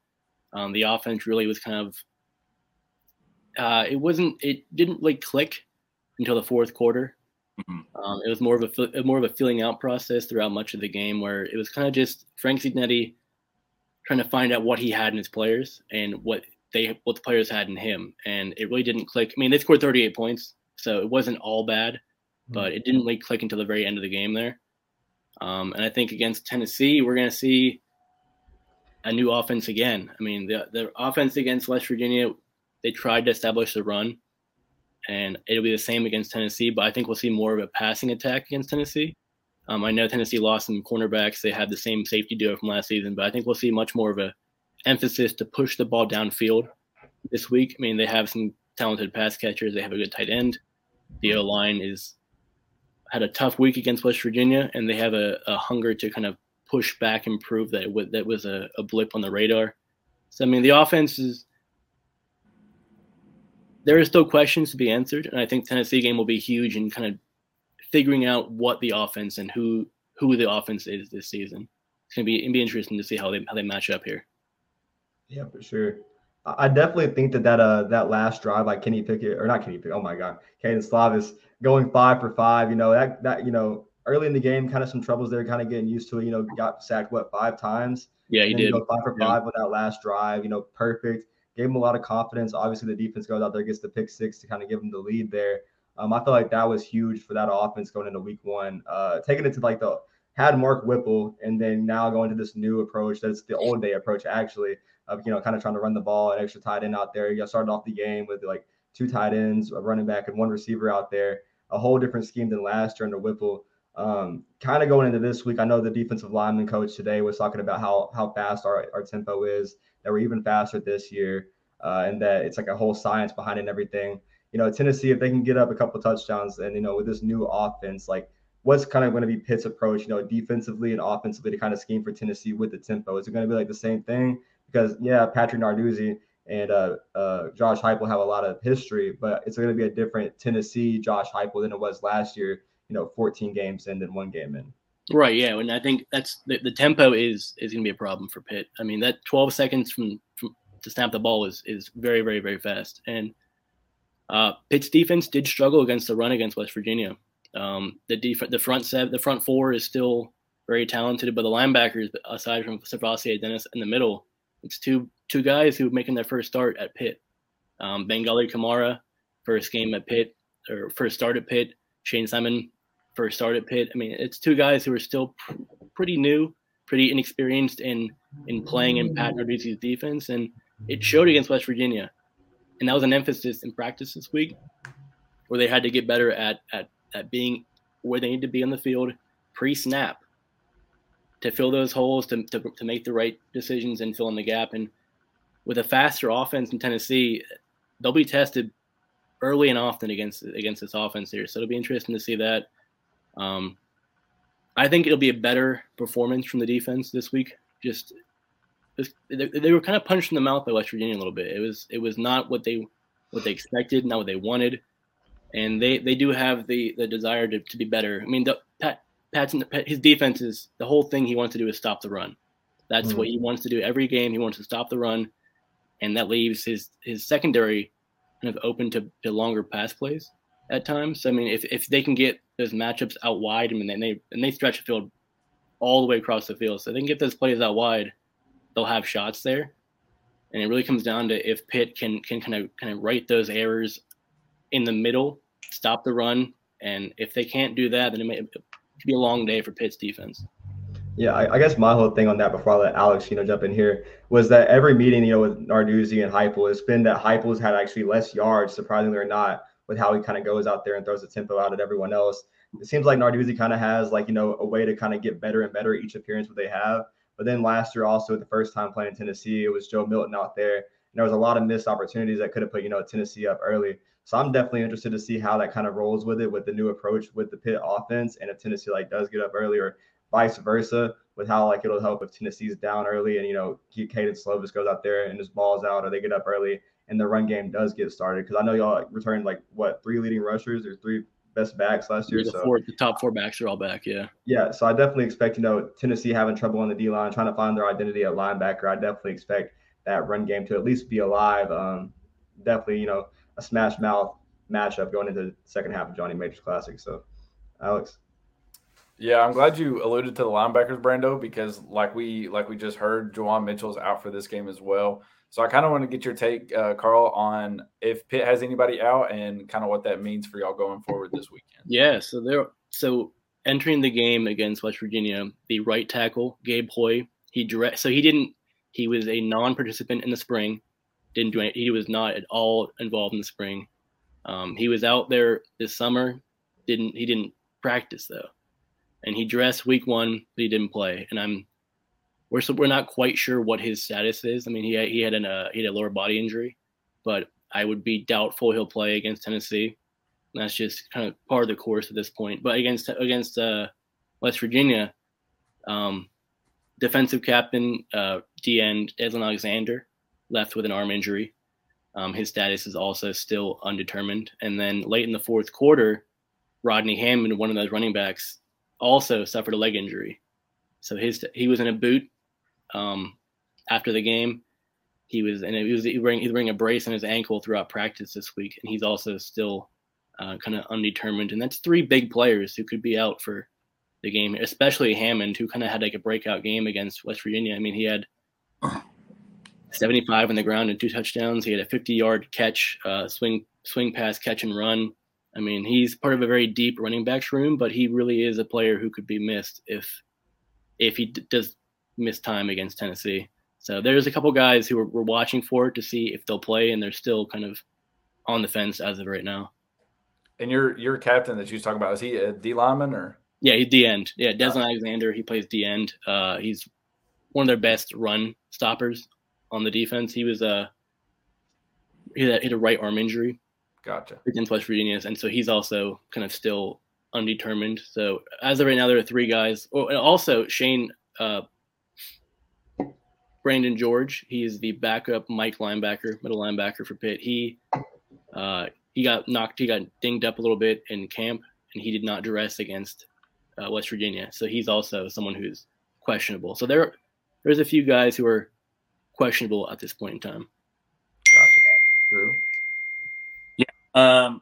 Um, the offense really was kind of uh, it wasn't it didn't really click until the fourth quarter. Mm-hmm. Um, it was more of a more of a filling out process throughout much of the game, where it was kind of just Frank Cignetti trying to find out what he had in his players and what they what the players had in him, and it really didn't click. I mean, they scored 38 points, so it wasn't all bad, mm-hmm. but it didn't really click until the very end of the game there. Um, and I think against Tennessee, we're going to see a new offense again. I mean, the the offense against West Virginia, they tried to establish the run, and it'll be the same against Tennessee. But I think we'll see more of a passing attack against Tennessee. Um, I know Tennessee lost some cornerbacks; they had the same safety duo from last season, but I think we'll see much more of a emphasis to push the ball downfield this week. I mean, they have some talented pass catchers. They have a good tight end. The O line is had a tough week against West Virginia, and they have a, a hunger to kind of push back and prove that it, that was a, a blip on the radar. So I mean, the offense is there are still questions to be answered, and I think Tennessee game will be huge in kind of figuring out what the offense and who who the offense is this season. It's gonna be be interesting to see how they how they match up here. Yeah, for sure. I definitely think that that uh that last drive, like Kenny Pickett or not Kenny Pickett, oh my God, Kedon Slovis going five for five. You know that that you know early in the game, kind of some troubles there, kind of getting used to it. You know, got sacked what five times. Yeah, he did. You know, five for five yeah. that last drive. You know, perfect. Gave him a lot of confidence. Obviously, the defense goes out there, gets the pick six to kind of give him the lead there. Um, I feel like that was huge for that offense going into week one. Uh, taking it to like the had Mark Whipple, and then now going to this new approach that's the old day approach actually of you know kind of trying to run the ball and extra tight end out there. You know, started off the game with like two tight ends, a running back, and one receiver out there. A whole different scheme than last year under Whipple. Um, kind of going into this week, I know the defensive lineman coach today was talking about how how fast our, our tempo is, that we're even faster this year, uh, and that it's like a whole science behind it and everything. You know, Tennessee, if they can get up a couple touchdowns, and you know, with this new offense, like what's kind of going to be Pitt's approach, you know, defensively and offensively to kind of scheme for Tennessee with the tempo? Is it going to be like the same thing? Because yeah, Patrick Narduzzi and uh, uh, Josh Heupel have a lot of history, but it's going to be a different Tennessee Josh Heupel than it was last year you know 14 games in than one game in. Right. Yeah, and I think that's the, the tempo is is going to be a problem for Pitt. I mean, that 12 seconds from, from to snap the ball is is very very very fast, and uh, Pitt's defense did struggle against the run against West Virginia. Um, the def- the front set the front four is still very talented, but the linebackers, aside from SirVocea Dennis in the middle, it's two two guys who are making their first start at Pitt. Um, Bangally Kamara, first game at Pitt or first start at Pitt. Shane Simon, first started Pitt. I mean, it's two guys who are still pr- pretty new, pretty inexperienced in in playing in Pat Narduzzi's defense, and it showed against West Virginia. And that was an emphasis in practice this week, where they had to get better at at at being where they need to be on the field pre-snap to fill those holes, to, to, to make the right decisions and fill in the gap. And with a faster offense in Tennessee, they'll be tested early and often against against this offense here. So it'll be interesting to see that. Um, I think it'll be a better performance from the defense this week. Just, just they, they, were kind of punched in the mouth by West Virginia a little bit. It was it was not what they what they expected, not what they wanted, and they they do have the the desire to, to be better. I mean, the, Pat Pat's his defense is the whole thing he wants to do is stop the run. That's mm-hmm. what he wants to do every game. He wants to stop the run, and that leaves his his secondary kind of open to, to longer pass plays at times. I mean, if, if they can get those matchups out wide, I mean, and they and they stretch the field all the way across the field, so they can get those plays out wide, they'll have shots there. And it really comes down to if Pitt can can kind of kind of right those errors in the middle, stop the run, and if they can't do that, then it may could be a long day for Pitt's defense. Yeah, I, I, guess my whole thing on that before I let Alex, you know, jump in here was that every meeting, you know, with Narduzzi and Heupel, it's been that Heupel's had actually less yards, surprisingly or not, with how he kind of goes out there and throws the tempo out at everyone else. It seems like Narduzzi kind of has like, you know, a way to kind of get better and better each appearance what they have. But then last year also the first time playing Tennessee, it was Joe Milton out there. And there was a lot of missed opportunities that could have put, you know, Tennessee up early. So I'm definitely interested to see how that kind of rolls with it with the new approach with the pit offense. And if Tennessee like does get up early or vice versa with how like it'll help if Tennessee's down early and you know Kedon Slovis goes out there and just balls out or they get up early and the run game does get started because I know y'all returned like what three leading rushers or three best backs last year. The, so four, the top four backs are all back. Yeah. Yeah. So I definitely expect you know Tennessee having trouble on the D line, trying to find their identity at linebacker. I definitely expect that run game to at least be alive. Um, definitely you know a smash mouth matchup going into the second half of Johnny Majors Classic. So, Alex. Yeah, I'm glad you alluded to the linebackers, Brando, because like we like we just heard, Juwan Mitchell's out for this game as well. So I kind of want to get your take, uh, Carl, on if Pitt has anybody out and kind of what that means for y'all going forward this weekend. Yeah, so there. So entering the game against West Virginia, the right tackle Gabe Houy, he direct. So he didn't. He was a non-participant in the spring. Didn't do. Any, he was not at all involved in the spring. Um, he was out there this summer. Didn't he didn't practice though and he dressed week one, but he didn't play. And I'm we're we're not quite sure what his status is. I mean, he had, he had an uh, he had a lower body injury, but I would be doubtful he'll play against Tennessee. And that's just kind of part of the course at this point. But against against uh, West Virginia, um, defensive captain uh, D end Deslin Alexander left with an arm injury. Um, his status is also still undetermined. And then late in the fourth quarter, Rodney Hammond, one of those running backs, also suffered a leg injury. So his he was in a boot um, after the game. He was and he was he wearing, he's wearing a brace on his ankle throughout practice this week, and he's also still uh, kind of undetermined. And that's three big players who could be out for the game, especially Hammond, who kind of had like a breakout game against West Virginia. I mean, he had 75 on the ground and two touchdowns. He had a 50 yard catch, uh, swing swing pass, catch and run. I mean, he's part of a very deep running backs room, but he really is a player who could be missed if if he d- does miss time against Tennessee. So there's a couple guys who we're, we're watching for to see if they'll play, and they're still kind of on the fence as of right now. And your your captain that you was talking about is he a D lineman or? Yeah, he's D end. Yeah, Deslin Alexander. He plays D end. Uh, he's one of their best run stoppers on the defense. He was a uh, he had, he had a right arm injury Gotcha. Against West Virginia, and so he's also kind of still undetermined. So as of right now, there are three guys. Oh, and also Shane uh, Brandon George. He is the backup Mike linebacker, middle linebacker for Pitt. He uh, he got knocked, he got dinged up a little bit in camp, and he did not dress against uh, West Virginia. So he's also someone who's questionable. So there, there's a few guys who are questionable at this point in time. Gotcha. Drew. Um,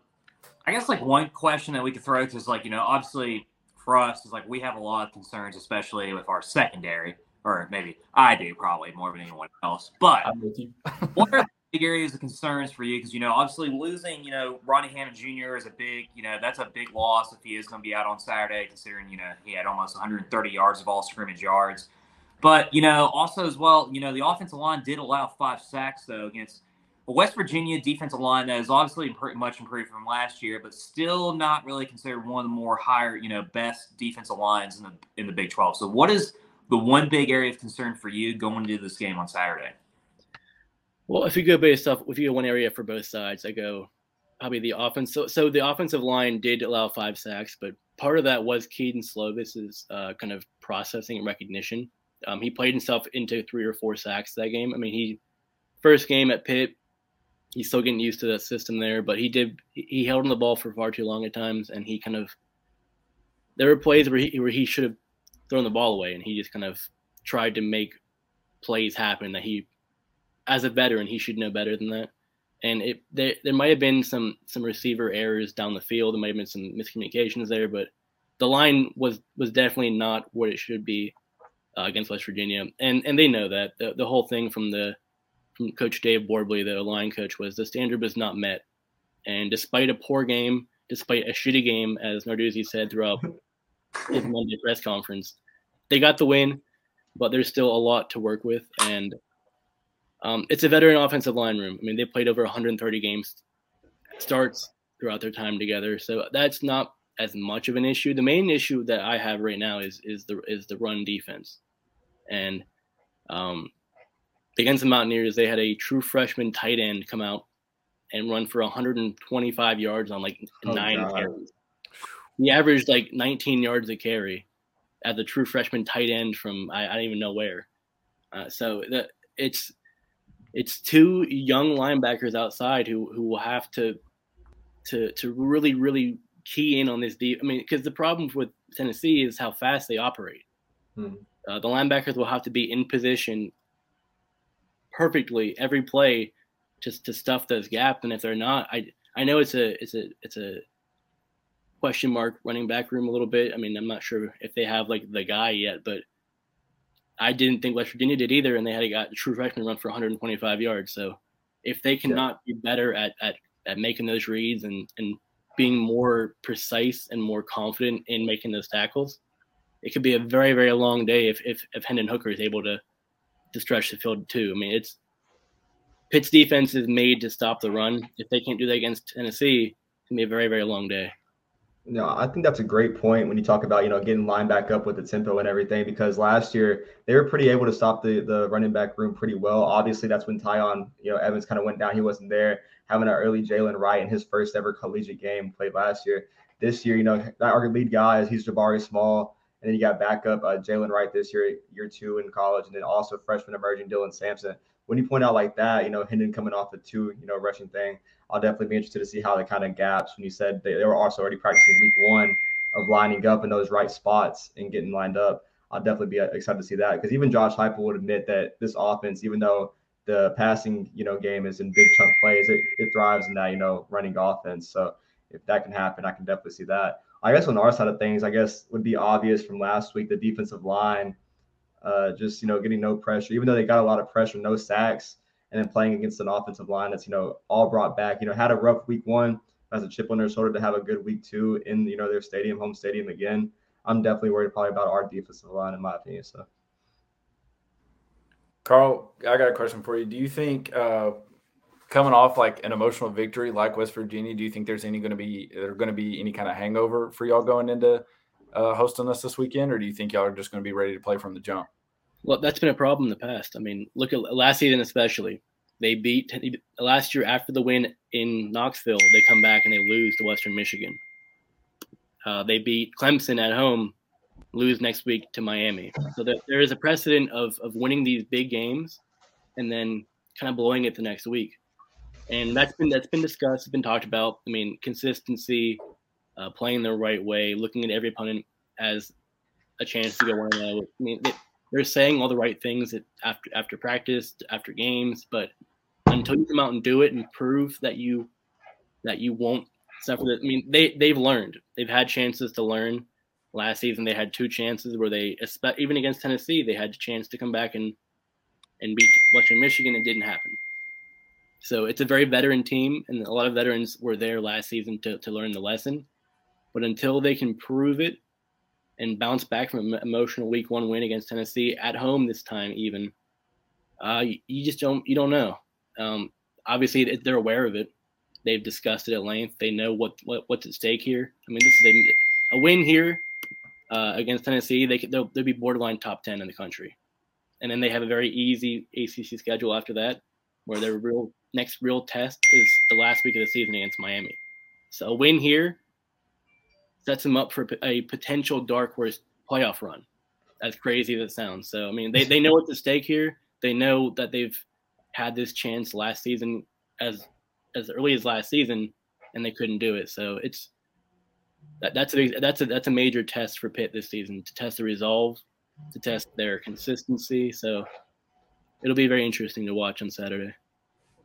I guess like one question that we could throw is like you know obviously for us is like we have a lot of concerns, especially with our secondary, or maybe I do probably more than anyone else. But what are the big areas of concerns for you? Because you know obviously losing you know Ronnie Hammond Jr. is a big you know that's a big loss if he is going to be out on Saturday, considering you know he had almost 130 yards of all scrimmage yards. But you know also as well you know the offensive line did allow five sacks though against West Virginia defensive line that is obviously much improved from last year, but still not really considered one of the more higher, you know, best defensive lines in the in the Big 12. So, what is the one big area of concern for you going into this game on Saturday? Well, if you go based off, if you go one area for both sides, I go probably the offense. So, so the offensive line did allow five sacks, but part of that was Kedon Slovis's uh, kind of processing and recognition. Um, he played himself into three or four sacks that game. I mean, he first game at Pitt, he's still getting used to that system there. But he did he held on the ball for far too long at times, and he kind of there were plays where he where he should have thrown the ball away, and he just kind of tried to make plays happen that he, as a veteran, he should know better than that. And it there there might have been some some receiver errors down the field. There might have been some miscommunications there, but the line was was definitely not what it should be uh, against West Virginia, and and they know that the the whole thing from the from Coach Dave Borbely, the line coach, was the standard was not met. And despite a poor game, despite a shitty game, as Narduzzi said throughout his Monday press conference, they got the win, but there's still a lot to work with. And um, it's a veteran offensive line room. I mean, they played over 130 games starts throughout their time together, so that's not as much of an issue. The main issue that I have right now is is the is the run defense, and um, against the Mountaineers, they had a true freshman tight end come out and run for 125 yards on like oh, nine God. carries. He averaged like 19 yards a carry. as a true freshman tight end from I, I don't even know where. Uh, so the, it's it's two young linebackers outside who who will have to to to really really key in on this deep. I mean, because the problem with Tennessee is how fast they operate. Hmm. Uh, the linebackers will have to be in position perfectly every play just to stuff those gaps. And if they're not, I I know it's a it's a it's a question mark running back room a little bit. I mean, I'm not sure if they have like the guy yet, but I didn't think West Virginia did either, and they had a guy, a true freshman run for 125 yards. So if they cannot yeah. be better at, at at making those reads and and being more precise and more confident in making those tackles, it could be a very very long day if if, if Hendon Hooker is able to to stretch the field too. I mean, it's Pitt's defense is made to stop the run. If they can't do that against Tennessee, it's gonna be a very very long day. No, I think that's a great point when you talk about you know getting line back up with the tempo and everything because last year they were pretty able to stop the the running back room pretty well. Obviously, that's when Tiyon you know Evans kind of went down. He wasn't there. Having an early Jaylen Wright in his first ever collegiate game played last year. This year, you know, our lead guy is he's Jabari Small, and then you got backup uh, Jaylen Wright this year, year two in college, and then also freshman emerging Dylan Sampson. When you point out like that, you know, Hendon coming off the two, you know, rushing thing, I'll definitely be interested to see how the kind of gaps. When you said they, they were also already practicing week one of lining up in those right spots and getting lined up, I'll definitely be uh, excited to see that because even Josh Heupel would admit that this offense, even though the passing, you know, game is in big chunk plays, it, it thrives in that, you know, running offense. So if that can happen, I can definitely see that. I guess on our side of things, I guess would be obvious from last week, the defensive line, uh, just, you know, getting no pressure, even though they got a lot of pressure, no sacks and then playing against an offensive line that's you know all brought back. You know, had a rough week one as a chip on their shoulder to have a good week two in you know their stadium, home stadium again. I'm definitely worried probably about our defensive line in my opinion. So, Carl, I got a question for you. Do you think uh, coming off like an emotional victory like West Virginia, do you think there's any going to be there going to be any kind of hangover for y'all going into uh, hosting us this weekend, or do you think y'all are just going to be ready to play from the jump? Well, that's been a problem in the past. I mean, look at last season especially. They beat last year after the win in Knoxville. They come back and they lose to Western Michigan. Uh, they beat Clemson at home, lose next week to Miami. So there, there is a precedent of of winning these big games, and then kind of blowing it the next week. And that's been that's been discussed, it's been talked about. I mean, consistency, uh, playing the right way, looking at every opponent as a chance to go one zero. I mean, they're saying all the right things after after practice, after games, but until you come out and do it and prove that you that you won't suffer. I mean, they they've learned. They've had chances to learn. Last season, they had two chances where they, even against Tennessee, they had a chance to come back and and beat Western Michigan. It didn't happen. So it's a very veteran team, and a lot of veterans were there last season to, to learn the lesson. But until they can prove it and bounce back from an emotional week one win against Tennessee at home this time, even, uh, you, just don't you don't know. Um, obviously, they're aware of it. They've discussed it at length. They know what, what what's at stake here. I mean, this is a, a win here uh, against Tennessee. They could, they'll, they'll be borderline top ten in the country, and then they have a very easy ACC schedule after that, where their real next real test is the last week of the season against Miami. So a win here sets them up for a potential dark horse playoff run. As crazy as it sounds. So I mean, they, they know what's at stake here. They know that they've had this chance last season as as early as last season, and they couldn't do it. So it's that, that's a that's a that's a major test for Pitt this season to test the resolve, to test their consistency. So it'll be very interesting to watch on Saturday.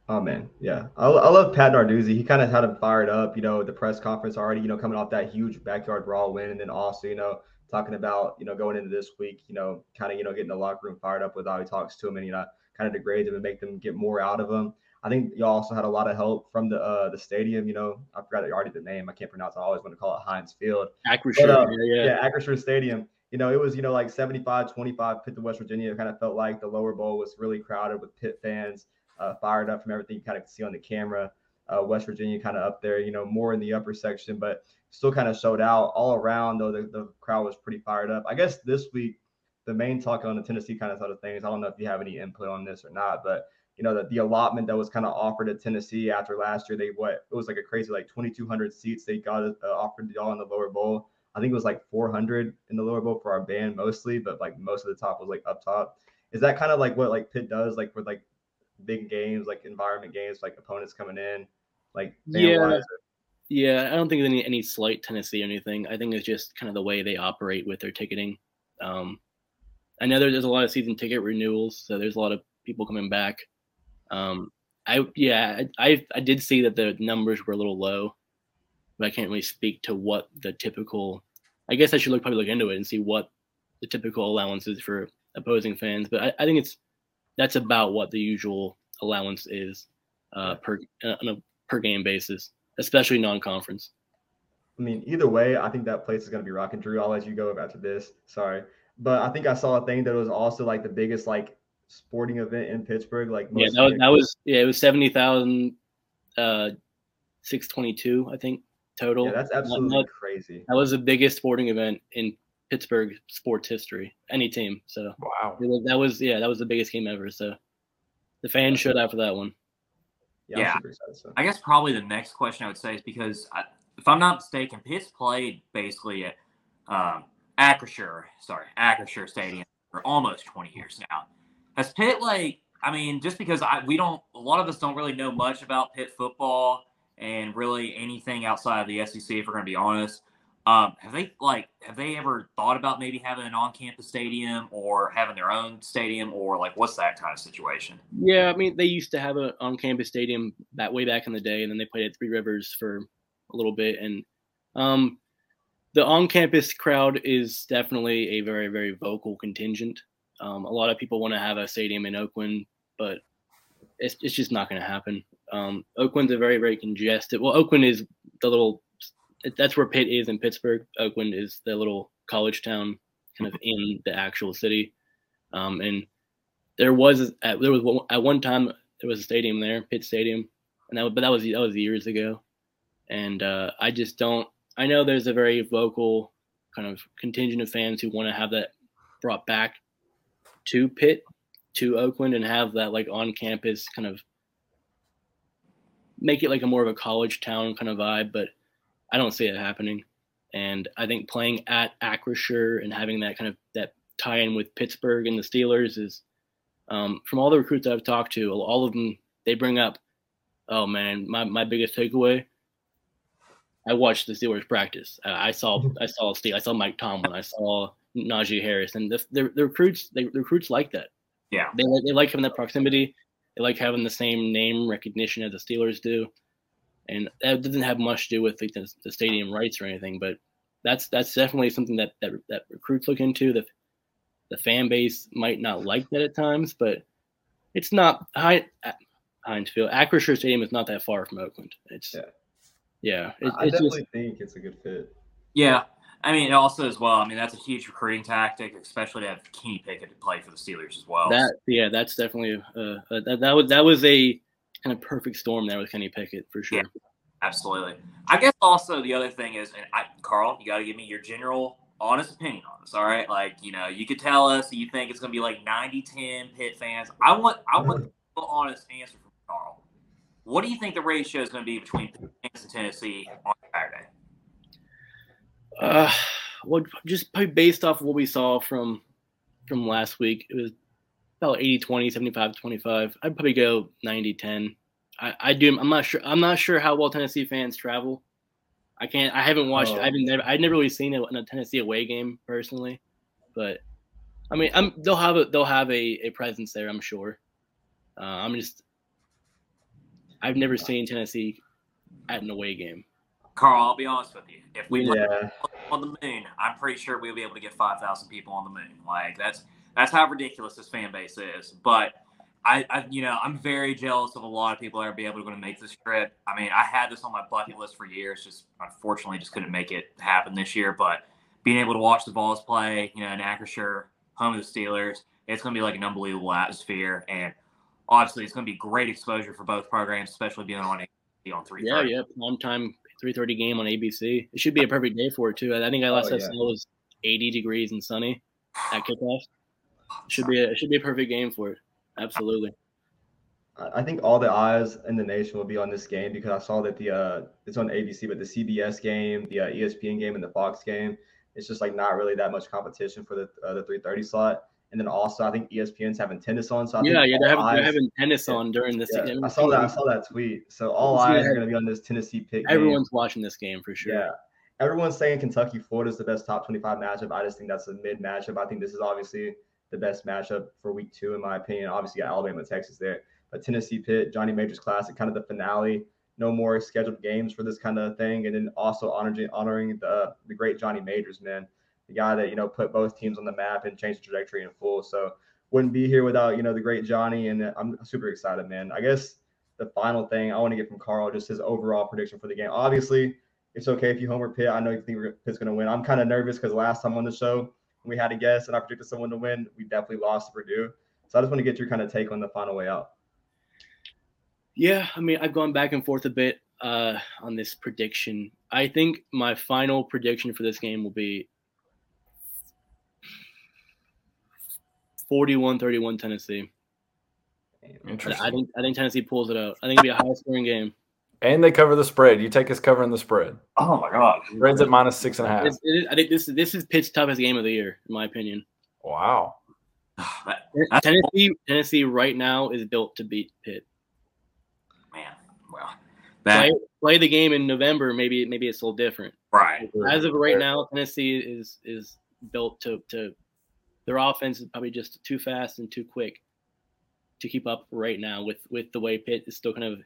Oh man, yeah, I, I love Pat Narduzzi. He kind of had him fired up. You know, the press conference already. You know, coming off that huge backyard brawl win, and then also you know talking about you know going into this week. You know, kind of you know getting the locker room fired up with how he talks to him, and you know kind of degrade them and make them get more out of them. I think y'all also had a lot of help from the uh, the stadium. You know, I forgot already the name. I can't pronounce. It. I always want to call it Heinz Field. Acrisure, uh, yeah, yeah, Acrisure Stadium. You know, it was you know like 75, 25 Pitt to West Virginia. It kind of felt like the lower bowl was really crowded with Pitt fans uh, fired up from everything you kind of see on the camera. Uh, West Virginia kind of up there, you know, more in the upper section, but still kind of showed out all around. Though the, the crowd was pretty fired up. I guess this week the main talk on the Tennessee kind of side of things. I don't know if you have any input on this or not, but you know that the allotment that was kind of offered at Tennessee after last year, they what it was like a crazy like 2,200 seats they got uh, offered y'all in the lower bowl. I think it was like 400 in the lower bowl for our band mostly, but like most of the top was like up top. Is that kind of like what like Pitt does, like with like big games, like environment games, like opponents coming in, like yeah, yeah. I don't think there's any any slight Tennessee or anything. I think it's just kind of the way they operate with their ticketing. Um, I know there's a lot of season ticket renewals, so there's a lot of people coming back. Um, I yeah, I I did see that the numbers were a little low, but I can't really speak to what the typical. I guess I should look probably look into it and see what the typical allowance is for opposing fans. But I, I think it's that's about what the usual allowance is uh, per uh, on a per game basis, especially non-conference. I mean, either way, I think that place is going to be rocking. Drew, I'll let you go after this. Sorry, but I think I saw a thing that was also like the biggest like sporting event in Pittsburgh. Like yeah, that was, that was yeah, it was seventy thousand, uh, six twenty two, I think total. Yeah, that's absolutely that, crazy. That was the biggest sporting event in Pittsburgh sports history, any team. So wow, was, that was yeah, that was the biggest game ever. So the fans showed out for that one. Yeah, yeah. Excited, so. I guess probably the next question I would say is because I, if I'm not mistaken, Pitt's played basically at um, Acrisure, sorry, Acrisure Stadium for almost 20 years now. Has Pitt like? I mean, just because I we don't, a lot of us don't really know much about Pitt football and really anything outside of the SEC. If we're going to be honest, um, have they like have they ever thought about maybe having an on-campus stadium or having their own stadium or like what's that kind of situation? Yeah, I mean they used to have an on-campus stadium that way back in the day, and then they played at Three Rivers for a little bit. And um, the on-campus crowd is definitely a very very vocal contingent. Um, a lot of people want to have a stadium in Oakland, but it's it's just not going to happen. Um, Oakland's a very very congested. Well, Oakland is the little that's where Pitt is in Pittsburgh. Oakland is the little college town, kind of in the actual city. Um, and there was at, there was one, at one time there was a stadium there, Pitt Stadium, and that but that was that was years ago. And uh, I just don't. I know there's a very vocal kind of contingent of fans who want to have that brought back to Pitt, to Oakland, and have that like on campus kind of make it like a more of a college town kind of vibe, but I don't see it happening. And I think playing at Acrisure and having that kind of that tie in with Pittsburgh and the Steelers is um, from all the recruits I've talked to, all of them they bring up, oh man, my, my biggest takeaway. I watched the Steelers practice. I saw I saw Steve, I saw Mike Tomlin, I saw Najee Harris, and the, the, the recruits they, the recruits like that. Yeah, they they like having that proximity. They like having the same name recognition as the Steelers do and that doesn't have much to do with like, the, the, stadium rights or anything. But that's that's definitely something that that, that recruits look into. The the fan base might not like that at times, but it's not high. Uh, Heinz Field, Acrisure Stadium is not that far from Oakland. It's yeah, yeah it, I definitely just, think it's a good fit. Yeah, I mean, also as well. I mean, that's a huge recruiting tactic, especially to have Kenny Pickett to play for the Steelers as well. That yeah, that's definitely uh, uh, that, that was that was a kind of perfect storm there with Kenny Pickett for sure. Yeah, absolutely. I guess also the other thing is, and I, Carl, you got to give me your general honest opinion on this. All right, like you know, you could tell us you think it's going to be like 90-10 Pitt fans. I want I want the honest answer from Carl. What do you think the ratio is going to be between Pitt and Tennessee on Saturday? Uh, well, just based off of what we saw from from last week, it was about 80 20 75 25 i'd probably go 90 10 I, I do i'm not sure i'm not sure how well tennessee fans travel. I can't i haven't watched oh. i've never i've never really seen it in a tennessee away game personally but i mean i'm they'll have a they'll have a, a presence there i'm sure. Uh, i'm just i've never seen tennessee at an away game carl i'll be honest with you if we yeah. on the moon i'm pretty sure we'll be able to get 5000 people on the moon like that's that's how ridiculous this fan base is. But I, I, you know, I'm very jealous of a lot of people that are be able to go to make this trip. I mean, I had this on my bucket list for years. Just unfortunately, just couldn't make it happen this year. But being able to watch the Vols play, you know, in Acrisure, home of the Steelers, it's going to be like an unbelievable atmosphere. And obviously, it's going to be great exposure for both programs, especially being on on three. Yeah, yeah, long time three thirty game on ABC. It should be a perfect day for it too. I think I last oh, yeah. it was eighty degrees and sunny at kickoff. Should be a, it should be a perfect game for it. Absolutely. I think all the eyes in the nation will be on this game because I saw that the uh, it's on ABC, but the CBS game, the uh, ESPN game, and the Fox game, it's just like not really that much competition for the uh, the 3:30 slot. And then also, I think ESPN's having tennis on. So I yeah, yeah, they're having, eyes, they're having tennis on during this. Yeah, I saw that. I saw that tweet. So all eyes are going to be on this Tennessee pick. Everyone's game. watching this game for sure. Yeah, everyone's saying Kentucky Florida is the best top 25 matchup. I just think that's a mid matchup. I think this is obviously the best matchup for week two, in my opinion. Obviously, got Alabama, Texas there, but Tennessee Pitt, Johnny Majors Classic, kind of the finale. No more scheduled games for this kind of thing, and then also honoring honoring the the great Johnny Majors, man, the guy that you know put both teams on the map and changed the trajectory in full. So wouldn't be here without you know the great Johnny, and I'm super excited, man. I guess the final thing I want to get from Carl just his overall prediction for the game. Obviously, it's okay if you homer Pitt. I know you think Pitt's going to win. I'm kind of nervous because last time on the show we had a guess and I predicted someone to win, we definitely lost to Purdue. So I just want to get your kind of take on the final way out. Yeah, I mean, I've gone back and forth a bit uh, on this prediction. I think my final prediction for this game will be 41-31 Tennessee. I think I think Tennessee pulls it out. I think it'll be a high scoring game. And they cover the spread. You take us covering the spread. Oh my god. Spread's at minus six and a half. I think this is this is Pitt's toughest game of the year, in my opinion. Wow. Tennessee Tennessee right now is built to beat Pitt. Man, well, that, play, play the game in November. Maybe maybe it's a little different. Right. As of right now, Tennessee is is built to to their offense is probably just too fast and too quick to keep up right now with with the way Pitt is still kind of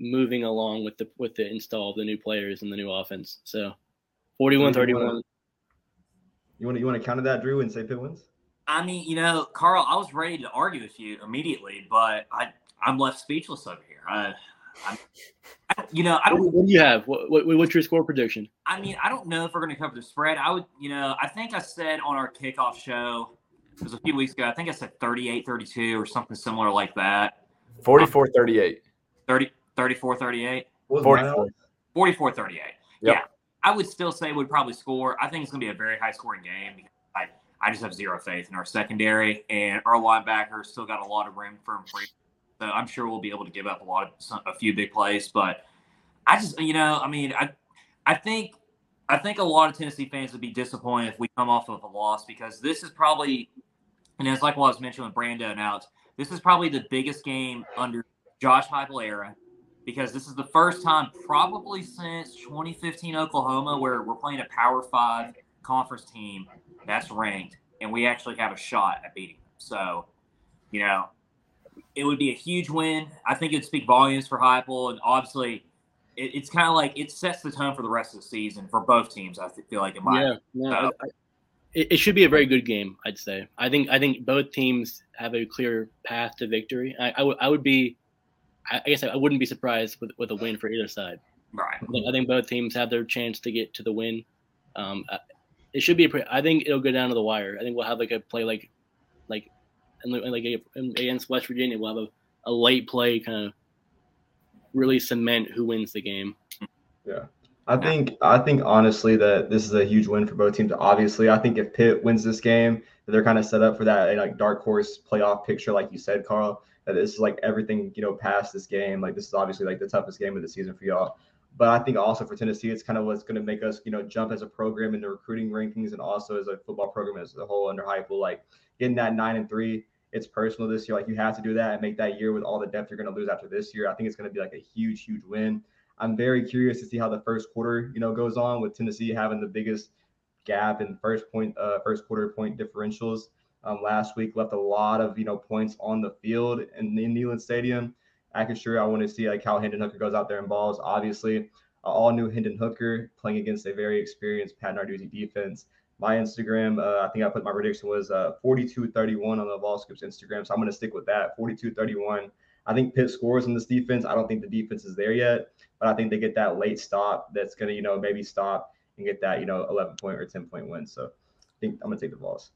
moving along with the with the install of the new players and the new offense. So 41 31. You want to you want to counter that, Drew, and say Pitt wins? I mean, you know, Carl, I was ready to argue with you immediately, but I I'm left speechless over here. I, I'm, I, you know, I don't. What do you have? What, what, what's your score prediction? I mean, I don't know if we're going to cover the spread. I would, you know, I think I said on our kickoff show, it was a few weeks ago. I think I said 38 32 or something similar like that. 44 38. 30, 34 38. 44. 44 38. Yep. Yeah. I would still say we'd probably score. I think it's going to be a very high scoring game. I, I just have zero faith in our secondary, and our linebackers still got a lot of room for improvement. So I'm sure we'll be able to give up a lot of some, a few big plays. But I just, you know, I mean, I, I think, I think a lot of Tennessee fans would be disappointed if we come off of a loss because this is probably, and it's like what I was mentioning with Brando and Alex, this is probably the biggest game under Josh Heupel era because this is the first time probably since 2015 Oklahoma where we're playing a Power Five conference team that's ranked, and we actually have a shot at beating them. So, you know, it would be a huge win. I think it'd speak volumes for Heupel, and obviously, it, it's kind of like it sets the tone for the rest of the season for both teams. I feel like in my yeah, so, I, it, it should be a very good game. I'd say. I think I think both teams have a clear path to victory. I, I, w- I would be, I guess I wouldn't be surprised with, with a win for either side. Right. I think, both teams have their chance to get to the win. Um, it should be a. I think it'll go down to the wire. I think we'll have like a play like, and like against West Virginia, we'll have a, a late play kind of really cement who wins the game. Yeah. I think I think honestly that this is a huge win for both teams. Obviously, I think if Pitt wins this game, they're kind of set up for that like dark horse playoff picture, like you said, Carl. That this is like everything you know past this game. Like this is obviously like the toughest game of the season for y'all. But I think also for Tennessee, it's kind of what's going to make us, you know, jump as a program in the recruiting rankings and also as a football program as a whole under Heupel. Like getting that nine and three, it's personal this year. Like you have to do that and make that year with all the depth you're going to lose after this year. I think it's going to be like a huge, huge win. I'm very curious to see how the first quarter, you know, goes on with Tennessee having the biggest gap in first point, uh, first quarter point differentials. Um, last week left a lot of you know points on the field in, in Neyland Stadium. I can sure I want to see like how Hendon Hooker goes out there and balls. Obviously, all new Hendon Hooker playing against a very experienced Pat Narduzzi defense. My Instagram, uh, I think I put my prediction was uh, 42-31 on the Ball Scoops Instagram, so I'm going to stick with that 42-31. I think Pitt scores in this defense. I don't think the defense is there yet, but I think they get that late stop that's going to, you know, maybe stop and get that, you know, 11 point or 10 point win. So I think I'm going to take the Vols.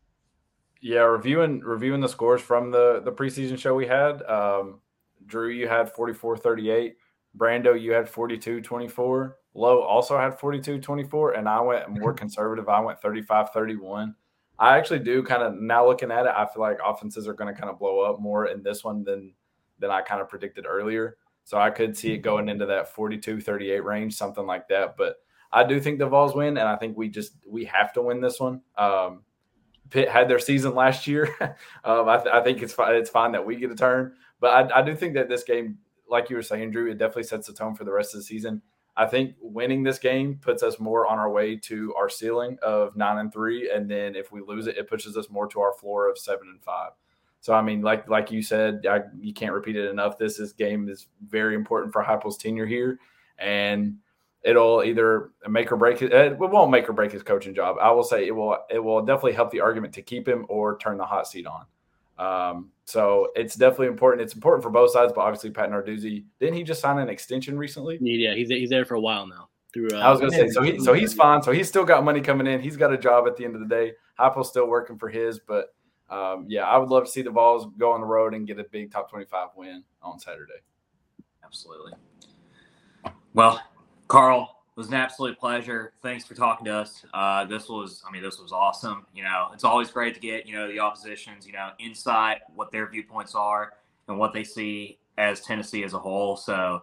Yeah, reviewing reviewing the scores from the the preseason show we had. Um, Drew, you had 44 38. Brando, you had 42 24. Low also had 42 24. And I went more conservative. I went 35 31. I actually do kind of now looking at it, I feel like offenses are going to kind of blow up more in this one than than I kind of predicted earlier. So I could see it going into that 42 38 range, something like that. But I do think the Vols win, and I think we just we have to win this one. Um, Pitt had their season last year. um, I, th- I, think it's fine. It's fine that we get a turn, but I, I do think that this game, like you were saying, Drew, it definitely sets the tone for the rest of the season. I think winning this game puts us more on our way to our ceiling of nine and three, and then if we lose it, it pushes us more to our floor of seven and five. So I mean, like like you said, I, you can't repeat it enough. This is game is very important for Heupel's tenure here, and it'll either make or break it. It won't make or break his coaching job. I will say it will. It will definitely help the argument to keep him or turn the hot seat on. Um, so it's definitely important. It's important for both sides, but obviously Pat Narduzzi didn't he just sign an extension recently? Yeah, he's he's there for a while now. Through uh, I was gonna say so he so he's fine. So he's still got money coming in. He's got a job at the end of the day. Heupel's still working for his, but um, yeah, I would love to see the Vols go on the road and get a big top twenty-five win on Saturday. Absolutely. Well, Carl, it was an absolute pleasure. Thanks for talking to us. Uh, this was, I mean, this was awesome. You know, it's always great to get, you know, the opposition's, you know, insight, what their viewpoints are, and what they see as Tennessee as a whole. So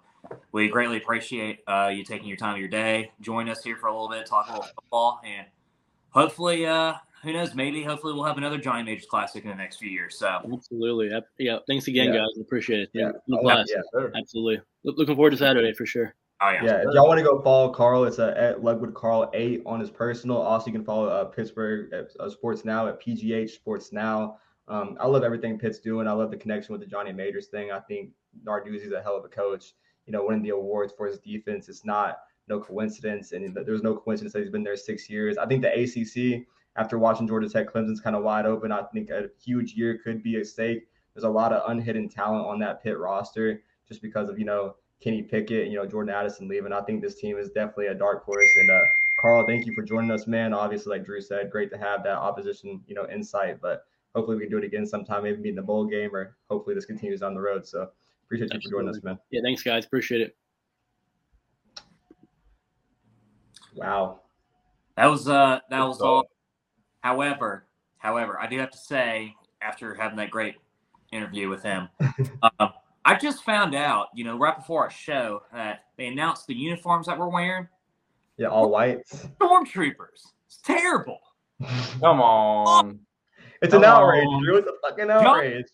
we greatly appreciate uh, you taking your time of your day, join us here for a little bit, talk a little football, and hopefully, uh, who knows, maybe, hopefully, we'll have another Johnny Majors Classic in the next few years. So absolutely, yeah. Thanks again, yeah. guys. Appreciate it. Yeah, yeah, sure. absolutely. Looking forward to Saturday for sure. Oh yeah. Yeah. If y'all want to go follow Carl, it's uh, at Ludwood Carl eight on his personal. Also, you can follow uh, Pittsburgh at, uh, Sports Now at PGH Sports Now. Um, I love everything Pitt's doing. I love the connection with the Johnny Majors thing. I think Narduzzi's a hell of a coach. You know, winning the awards for his defense, it's not no coincidence, and there's no coincidence that he's been there six years. I think the ACC, after watching Georgia Tech, Clemson's kind of wide open. I think a huge year could be at stake. There's a lot of unhidden talent on that Pitt roster, just because of you know Kenny Pickett, you know, Jordan Addison leaving. I think this team is definitely a dark horse. And uh, Carl, thank you for joining us, man. Obviously, like Drew said, great to have that opposition, you know, insight. But hopefully we can do it again sometime, maybe meet in the bowl game, or hopefully this continues on the road. So appreciate Absolutely. you for joining us, man. Yeah, thanks, guys. Appreciate it. Wow. That was uh that was all. However, however, I do have to say, after having that great interview with him, uh, I just found out, you know, right before our show that they announced the uniforms that we're wearing. Yeah, all white. Stormtroopers. It's terrible. Come on. It's Come an outrage, on. Drew. It's a fucking outrage.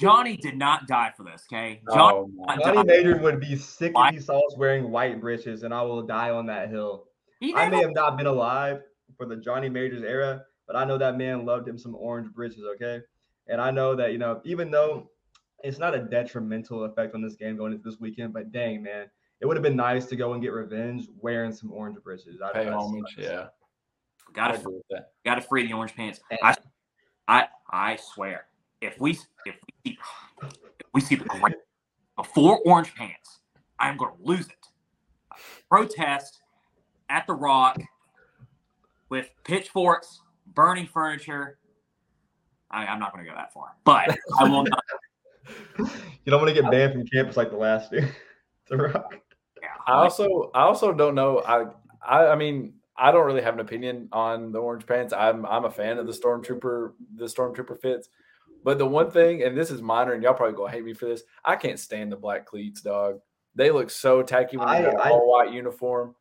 Johnny did not die for this, okay? Oh, Johnny, oh, Johnny Major would be sick if he saw us wearing white breeches, and I will die on that hill. I may have not been alive for the Johnny Majors era, but I know that man loved him some orange breeches, okay? And I know that, you know, even though it's not a detrimental effect on this game going into this weekend, but dang, man, it would have been nice to go and get revenge wearing some orange breeches. Pay homage, yeah. Got to got to free the orange pants. I, I, I swear, if we if we see, if we see the great before orange pants, I'm going to lose it. Protest at the Rock with pitchforks, burning furniture. I, am not going to go that far, but I will not you don't want to get banned from campus like the last year. the rock. I also I also don't know. I, I I mean I don't really have an opinion on the orange pants. I'm I'm a fan of the stormtrooper the stormtrooper fits. But the one thing, and this is minor, and y'all probably gonna hate me for this. I can't stand the black cleats, dog. They look so tacky when they have a all white uniform.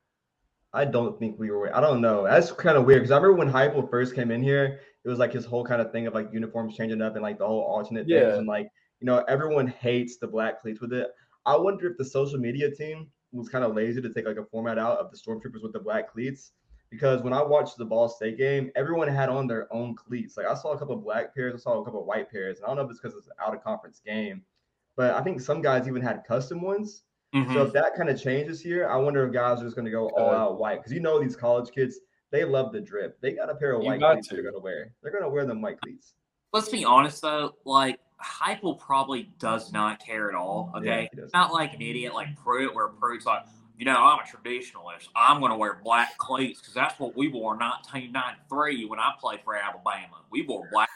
I don't think we were. I don't know. That's kind of weird because I remember when Heupel first came in here, it was like his whole kind of thing of like uniforms changing up and like the whole alternate yeah. things and like you know, everyone hates the black cleats with it. I wonder if the social media team was kind of lazy to take like a format out of the stormtroopers with the black cleats. Because when I watched the Ball State game, everyone had on their own cleats. Like I saw a couple of black pairs, I saw a couple of white pairs. And I don't know if it's because it's an out of conference game, but I think some guys even had custom ones. Mm-hmm. So if that kind of changes here, I wonder if guys are just going to go all out white. Because you know these college kids, they love the drip. They got a pair of white cleats to. they're going to wear. They're going to wear them white cleats. Let's be honest though, like Heupel probably does not care at all. Okay, yeah, not like an idiot like Pruitt, where Pruitt's like, you know, I'm a traditionalist. I'm going to wear black cleats because that's what we wore in 1993 when I played for Alabama. We wore black.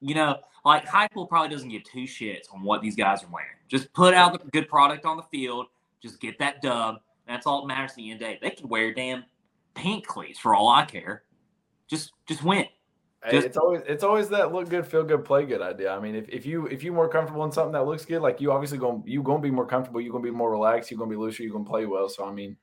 You know, like Heupel probably doesn't give two shits on what these guys are wearing. Just put out the good product on the field. Just get that dub. That's all that matters at the end of the day. They can wear damn pink cleats for all I care. Just, just win. Just, it's always it's always that look good, feel good, play good idea. I mean, if, if you if you more comfortable in something that looks good, like you obviously going you gonna be more comfortable, you're gonna be more relaxed, you're gonna be looser, you're gonna play well. So I mean,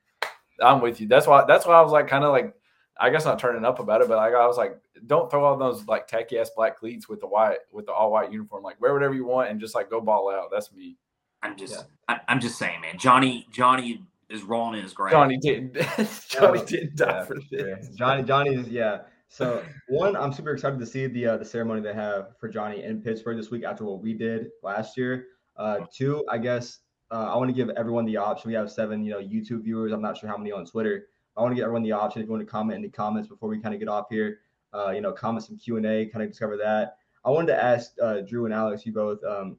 I'm with you. That's why that's why I was like kind of like I guess not turning up about it, but like I was like, don't throw all those like tacky ass black cleats with the white with the all white uniform. Like wear whatever you want and just like go ball out. That's me. I'm just yeah. I, am just saying, man. Johnny Johnny is rolling in his grave. Johnny didn't Johnny oh, didn't die yeah, for this. Johnny Johnny is yeah. So one, I'm super excited to see the uh, the ceremony they have for Johnny in Pittsburgh this week after what we did last year. Uh, two, I guess uh, I want to give everyone the option. We have seven, you know, YouTube viewers. I'm not sure how many on Twitter. I want to get everyone the option. If you want to comment in the comments before we kind of get off here, uh, you know, comment some Q and A, kind of discover that. I wanted to ask uh, Drew and Alex, you both, um,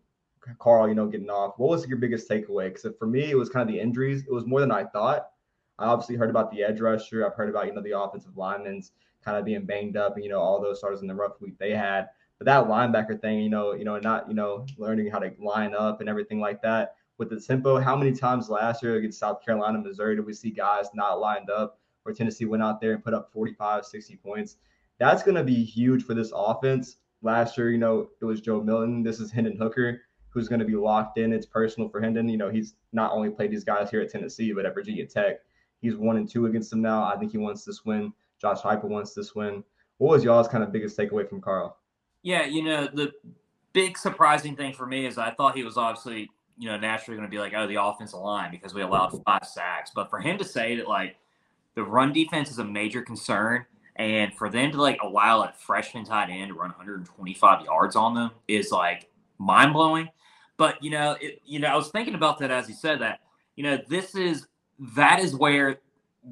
Carl, you know, getting off. What was your biggest takeaway? Because for me, it was kind of the injuries. It was more than I thought. I obviously heard about the edge rusher. I've heard about you know the offensive linemen's kind of being banged up, and you know all those starters in the rough week they had. But that linebacker thing, you know, you know, not you know learning how to line up and everything like that with the tempo. How many times last year against South Carolina, Missouri, did we see guys not lined up where Tennessee went out there and put up 45, 60 points? That's going to be huge for this offense. Last year, you know, it was Joe Milton. This is Hendon Hooker, who's going to be locked in. It's personal for Hendon. You know, he's not only played these guys here at Tennessee, but at Virginia Tech. He's one and two against them now. I think he wants this win. Josh Heupel wants this win. What was y'all's kind of biggest takeaway from Carl? Yeah, you know, the big surprising thing for me is I thought he was obviously you know, naturally going to be like, oh, the offensive line because we allowed five sacks. But for him to say that like the run defense is a major concern, and for them to like allow a freshman tight end to run 125 yards on them is like mind blowing. But you know, it, you know, I was thinking about that as he said that. You know, this is that is where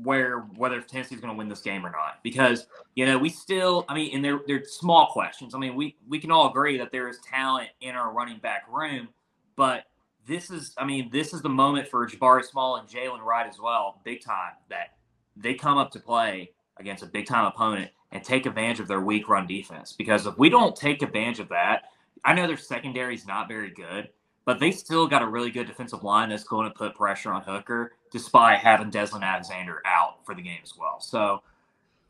where whether Tennessee's going to win this game or not. Because you know we still, I mean, and they're they're small questions. I mean, we we can all agree that there is talent in our running back room, but this is, I mean, this is the moment for Jabari Small and Jaylen Wright as well, big time, that they come up to play against a big time opponent and take advantage of their weak run defense. Because if we don't take advantage of that, I know their secondary is not very good, but they still got a really good defensive line that's going to put pressure on Hooker, despite having Deslin Alexander out for the game as well. So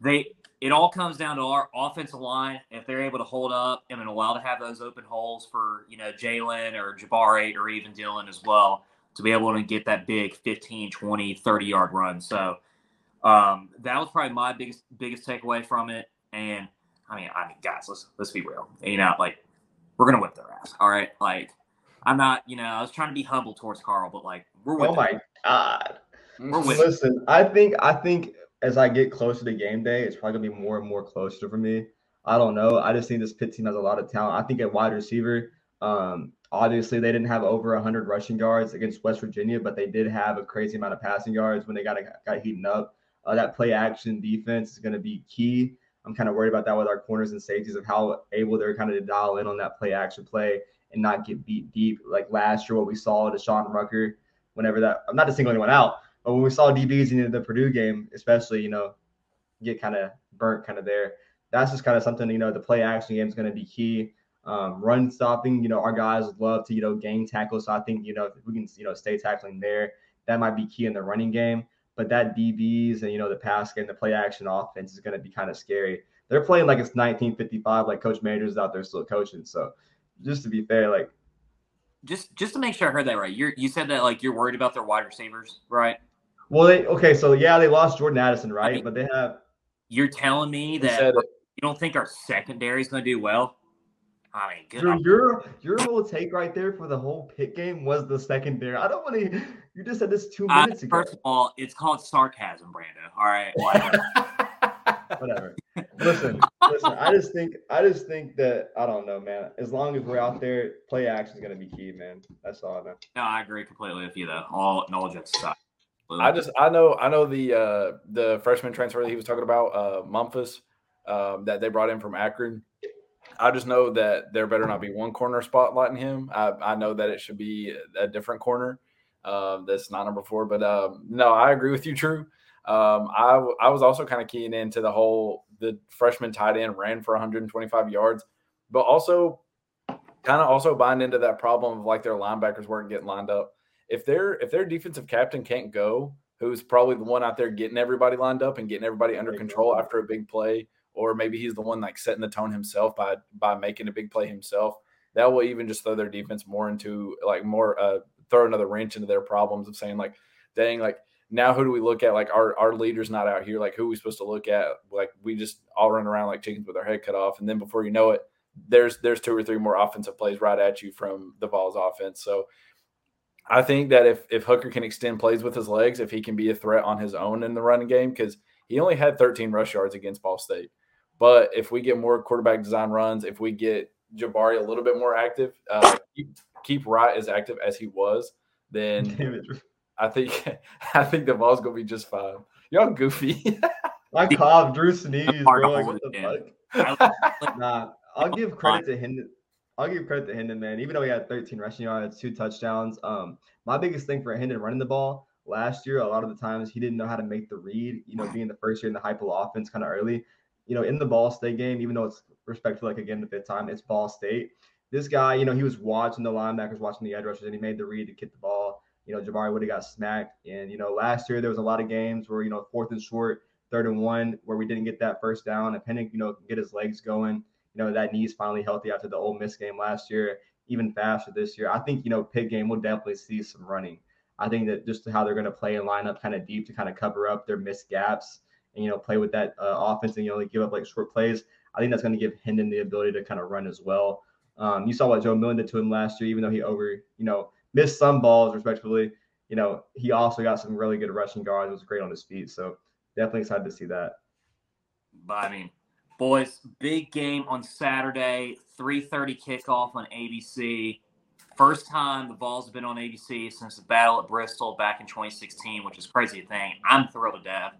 they it all comes down to our offensive line. If they're able to hold up and allow to have those open holes for, you know, Jaylen or Jabari or even Dylan as well to be able to get that big 15, 20, 30 yard run. So um, that was probably my biggest biggest takeaway from it. And I mean, I mean, guys, let's let's be real. You know, like we're gonna whip their ass. All right. Like I'm not, you know, I was trying to be humble towards Carl, but like we're Oh my god. We're Listen, I think I think as I get closer to game day, it's probably gonna be more and more closer for me. I don't know. I just think this Pitt team has a lot of talent. I think at wide receiver, um, obviously they didn't have over 100 rushing yards against West Virginia, but they did have a crazy amount of passing yards when they got got heating up. Uh, that play action defense is going to be key. I'm kind of worried about that with our corners and safeties of how able they're kind of to dial in on that play action play and not get beat deep. Like last year, what we saw to Sean Rucker, whenever that, I'm not to single anyone out, but when we saw DBs in the Purdue game, especially, you know, get kind of burnt kind of there, that's just kind of something, you know, the play action game is going to be key. Um, run stopping, you know, our guys love to, you know, gain tackles. So I think, you know, if we can, you know, stay tackling there, that might be key in the running game. But that DBs and, you know, the pass game, the play action offense is going to be kind of scary. They're playing like it's 1955, like Coach Majors out there still coaching. So just to be fair, like, just just to make sure I heard that right, you you said that like you're worried about their wide receivers, right? Well, they okay, so yeah, they lost Jordan Addison, right? I mean, but they have. You're telling me that you don't think our secondary is going to do well? I mean, Drew, your your whole take right there for the whole Pitt game was the secondary. I don't want to. You just said this two minutes uh, ago. First of all, it's called sarcasm, Brando. All right. Whatever. listen, listen. I just think I just think that I don't know, man. As long as we're out there, play action is going to be key, man. That's all I know. No, I agree completely with you, though. All knowledge jokes aside. I just I know I know the uh, the freshman transfer that he was talking about, uh, Memphis, um, that they brought in from Akron. I just know that there better not be one corner spotlighting him. I, I know that it should be a different corner. Uh, that's not number four, but um, no, I agree with you, True. Um, I I was also kind of keying into the whole the freshman tight end ran for 125 yards, but also kind of also bind into that problem of like their linebackers weren't getting lined up if their if their defensive captain can't go, who's probably the one out there getting everybody lined up and getting everybody under control after a big play, or maybe he's the one like setting the tone himself by by making a big play himself. That will even just throw their defense more into like more uh throw another wrench into their problems of saying like, dang, like now who do we look at? Like our our leader's not out here. Like who are we supposed to look at? Like we just all run around like chickens with our head cut off, and then before you know it, there's there's two or three more offensive plays right at you from the Vols offense. So I think that if if Hooker can extend plays with his legs, if he can be a threat on his own in the running game, because he only had 13 rush yards against Ball State. But if we get more quarterback design runs, if we get Jabari a little bit more active, uh, keep, keep Wright as active as he was, then I think I think the ball's gonna be just fine. Y'all goofy. My cough, Drew sneeze, bro. Like, what the fuck? nah, I'll give credit to Hendon. I'll give credit to Hendon, man. Even though he had 13 rushing yards, two touchdowns. Um, my biggest thing for Hendon running the ball last year, a lot of the times he didn't know how to make the read. You know, being the first year in the Heupel offense, kind of early. You know, in the Ball State game, even though it's respectful, like again the fifth time, it's Ball State. This guy, you know, he was watching the linebackers, watching the edge rushers, and he made the read to kick the ball. You know, Jabari would have got smacked. And you know, last year there was a lot of games where you know fourth and short, third and one, where we didn't get that first down. And Penning, you know, get his legs going you know, that knee's finally healthy after the Ole Miss game last year, even faster this year. I think, you know, Pitt game will definitely see some running. I think that just how they're going to play and line up kind of deep to kind of cover up their missed gaps and, you know, play with that uh, offense and, you know, give up like short plays. I think that's going to give Hendon the ability to kind of run as well. Um, you saw what Joe Milton did to him last year, even though he over, you know, missed some balls respectively. You know, he also got some really good rushing guards. It was great on his feet. So definitely excited to see that. But I mean, Boys, big game on Saturday, 3:30 kickoff on ABC. First time the Vols have been on ABC since the battle at Bristol back in 2016, which is crazy to think. I'm thrilled to death.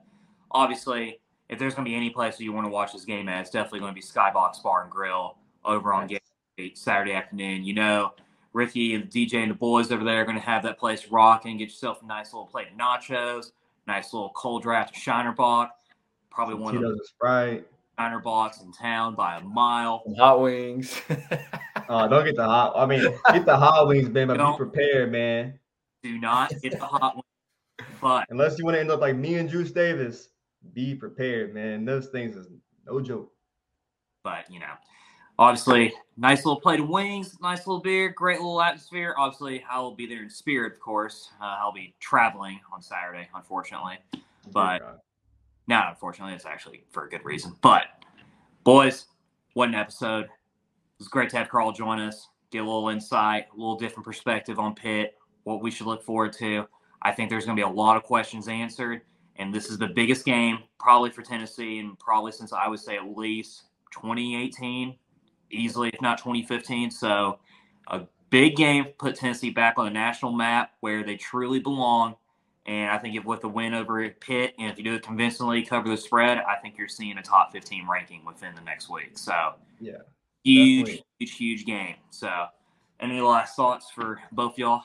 Obviously, if there's going to be any place that you want to watch this game at, it's definitely going to be Skybox Bar and Grill over on nice. Saturday afternoon. You know, Ricky and DJ and the boys over there are going to have that place rocking. Get yourself a nice little plate of nachos, nice little cold draft Shiner Bock. Probably one of the Sprite Shiner Bocks in town by a mile. Some hot wings. oh, don't get the hot. I mean, get the hot wings, man. But be prepared, man. Do not get the hot wings. But unless you want to end up like me and Juice Davis, be prepared, man. Those things is no joke. But you know, obviously, nice little plate of wings, nice little beer, great little atmosphere. Obviously, I will be there in spirit, of course. Uh, I'll be traveling on Saturday, unfortunately. But not unfortunately, it's actually for a good reason. But boys, what an episode. It was great to have Carl join us, get a little insight, a little different perspective on Pitt, what we should look forward to. I think there's going to be a lot of questions answered. And this is the biggest game probably for Tennessee and probably since I would say at least 2018, easily, if not 2015. So a big game put Tennessee back on the national map where they truly belong. And I think if with the win over Pitt, and if you do it convincingly, cover the spread, I think you're seeing a top 15 ranking within the next week. So, yeah, huge, definitely. huge, huge game. So, any last thoughts for both y'all?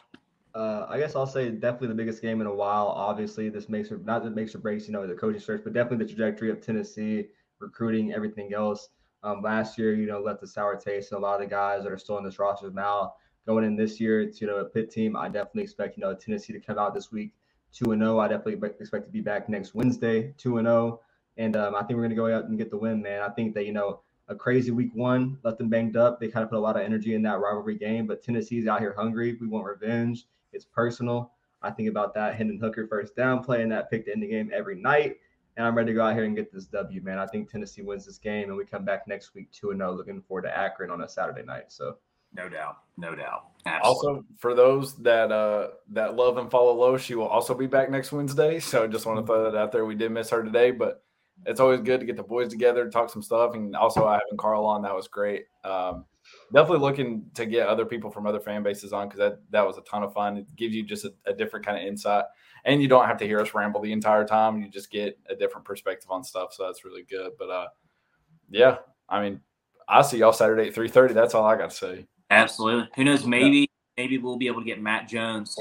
Uh, I guess I'll say definitely the biggest game in a while. Obviously, this makes or not that makes or breaks, you know, the coaching search, but definitely the trajectory of Tennessee recruiting, everything else. Um, last year, you know, left a sour taste in a lot of the guys that are still in this roster now. Going in this year, it's you know a Pitt team. I definitely expect you know Tennessee to come out this week two and zero. Oh. I definitely expect to be back next Wednesday, two and zero, oh. and um, I think we're gonna go out and get the win, man. I think that you know a crazy week one left them banged up. They kind of put a lot of energy in that rivalry game, but Tennessee's out here hungry. We want revenge. It's personal. I think about that Hendon Hooker first down play and that pick to end the game every night. And I'm ready to go out here and get this W, man. I think Tennessee wins this game and we come back next week 2 0, looking forward to Akron on a Saturday night. So no doubt, no doubt. Absolutely. Also, for those that uh that love and follow low, she will also be back next Wednesday. So just want to throw that out there. We did miss her today, but it's always good to get the boys together, talk some stuff, and also I having Carl on that was great. Um, definitely looking to get other people from other fan bases on because that that was a ton of fun. It gives you just a, a different kind of insight, and you don't have to hear us ramble the entire time. You just get a different perspective on stuff, so that's really good. But uh, yeah, I mean, I see y'all Saturday at three thirty. That's all I got to say. Absolutely. Who knows? Maybe yeah. maybe we'll be able to get Matt Jones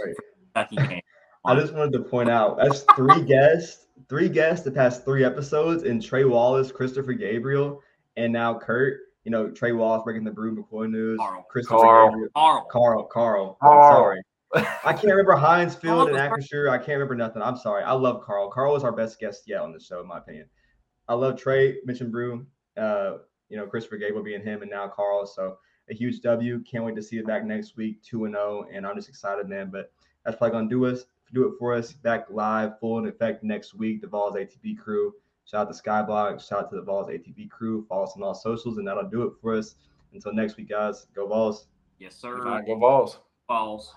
right. game. I just wanted to point out that's three guests, three guests the past three episodes, and Trey Wallace, Christopher Gabriel, and now Kurt. You know, Trey Wallace breaking the Bru McCoy news. Carl. Christopher Carl. Gabriel. Carl. Carl. Carl. Carl. sorry. I can't remember Heinz Field and Acrisure. I can't remember nothing. I'm sorry. I love Carl. Carl is our best guest yet on the show, in my opinion. I love Trey, mentioned Bru. uh, you know, Christopher Gabriel being him and now Carl. So a huge W. Can't wait to see it back next week, 2 and 0. And I'm just excited, man. But that's probably going to do us. Do it for us. Back live, full in effect next week. The Vols ATB crew. Shout out to Skybox. Shout out to the Vols ATB crew. Follow us on all socials, and that'll do it for us. Until next week, guys. Go Vols. Yes, sir. Go Vols. Vols.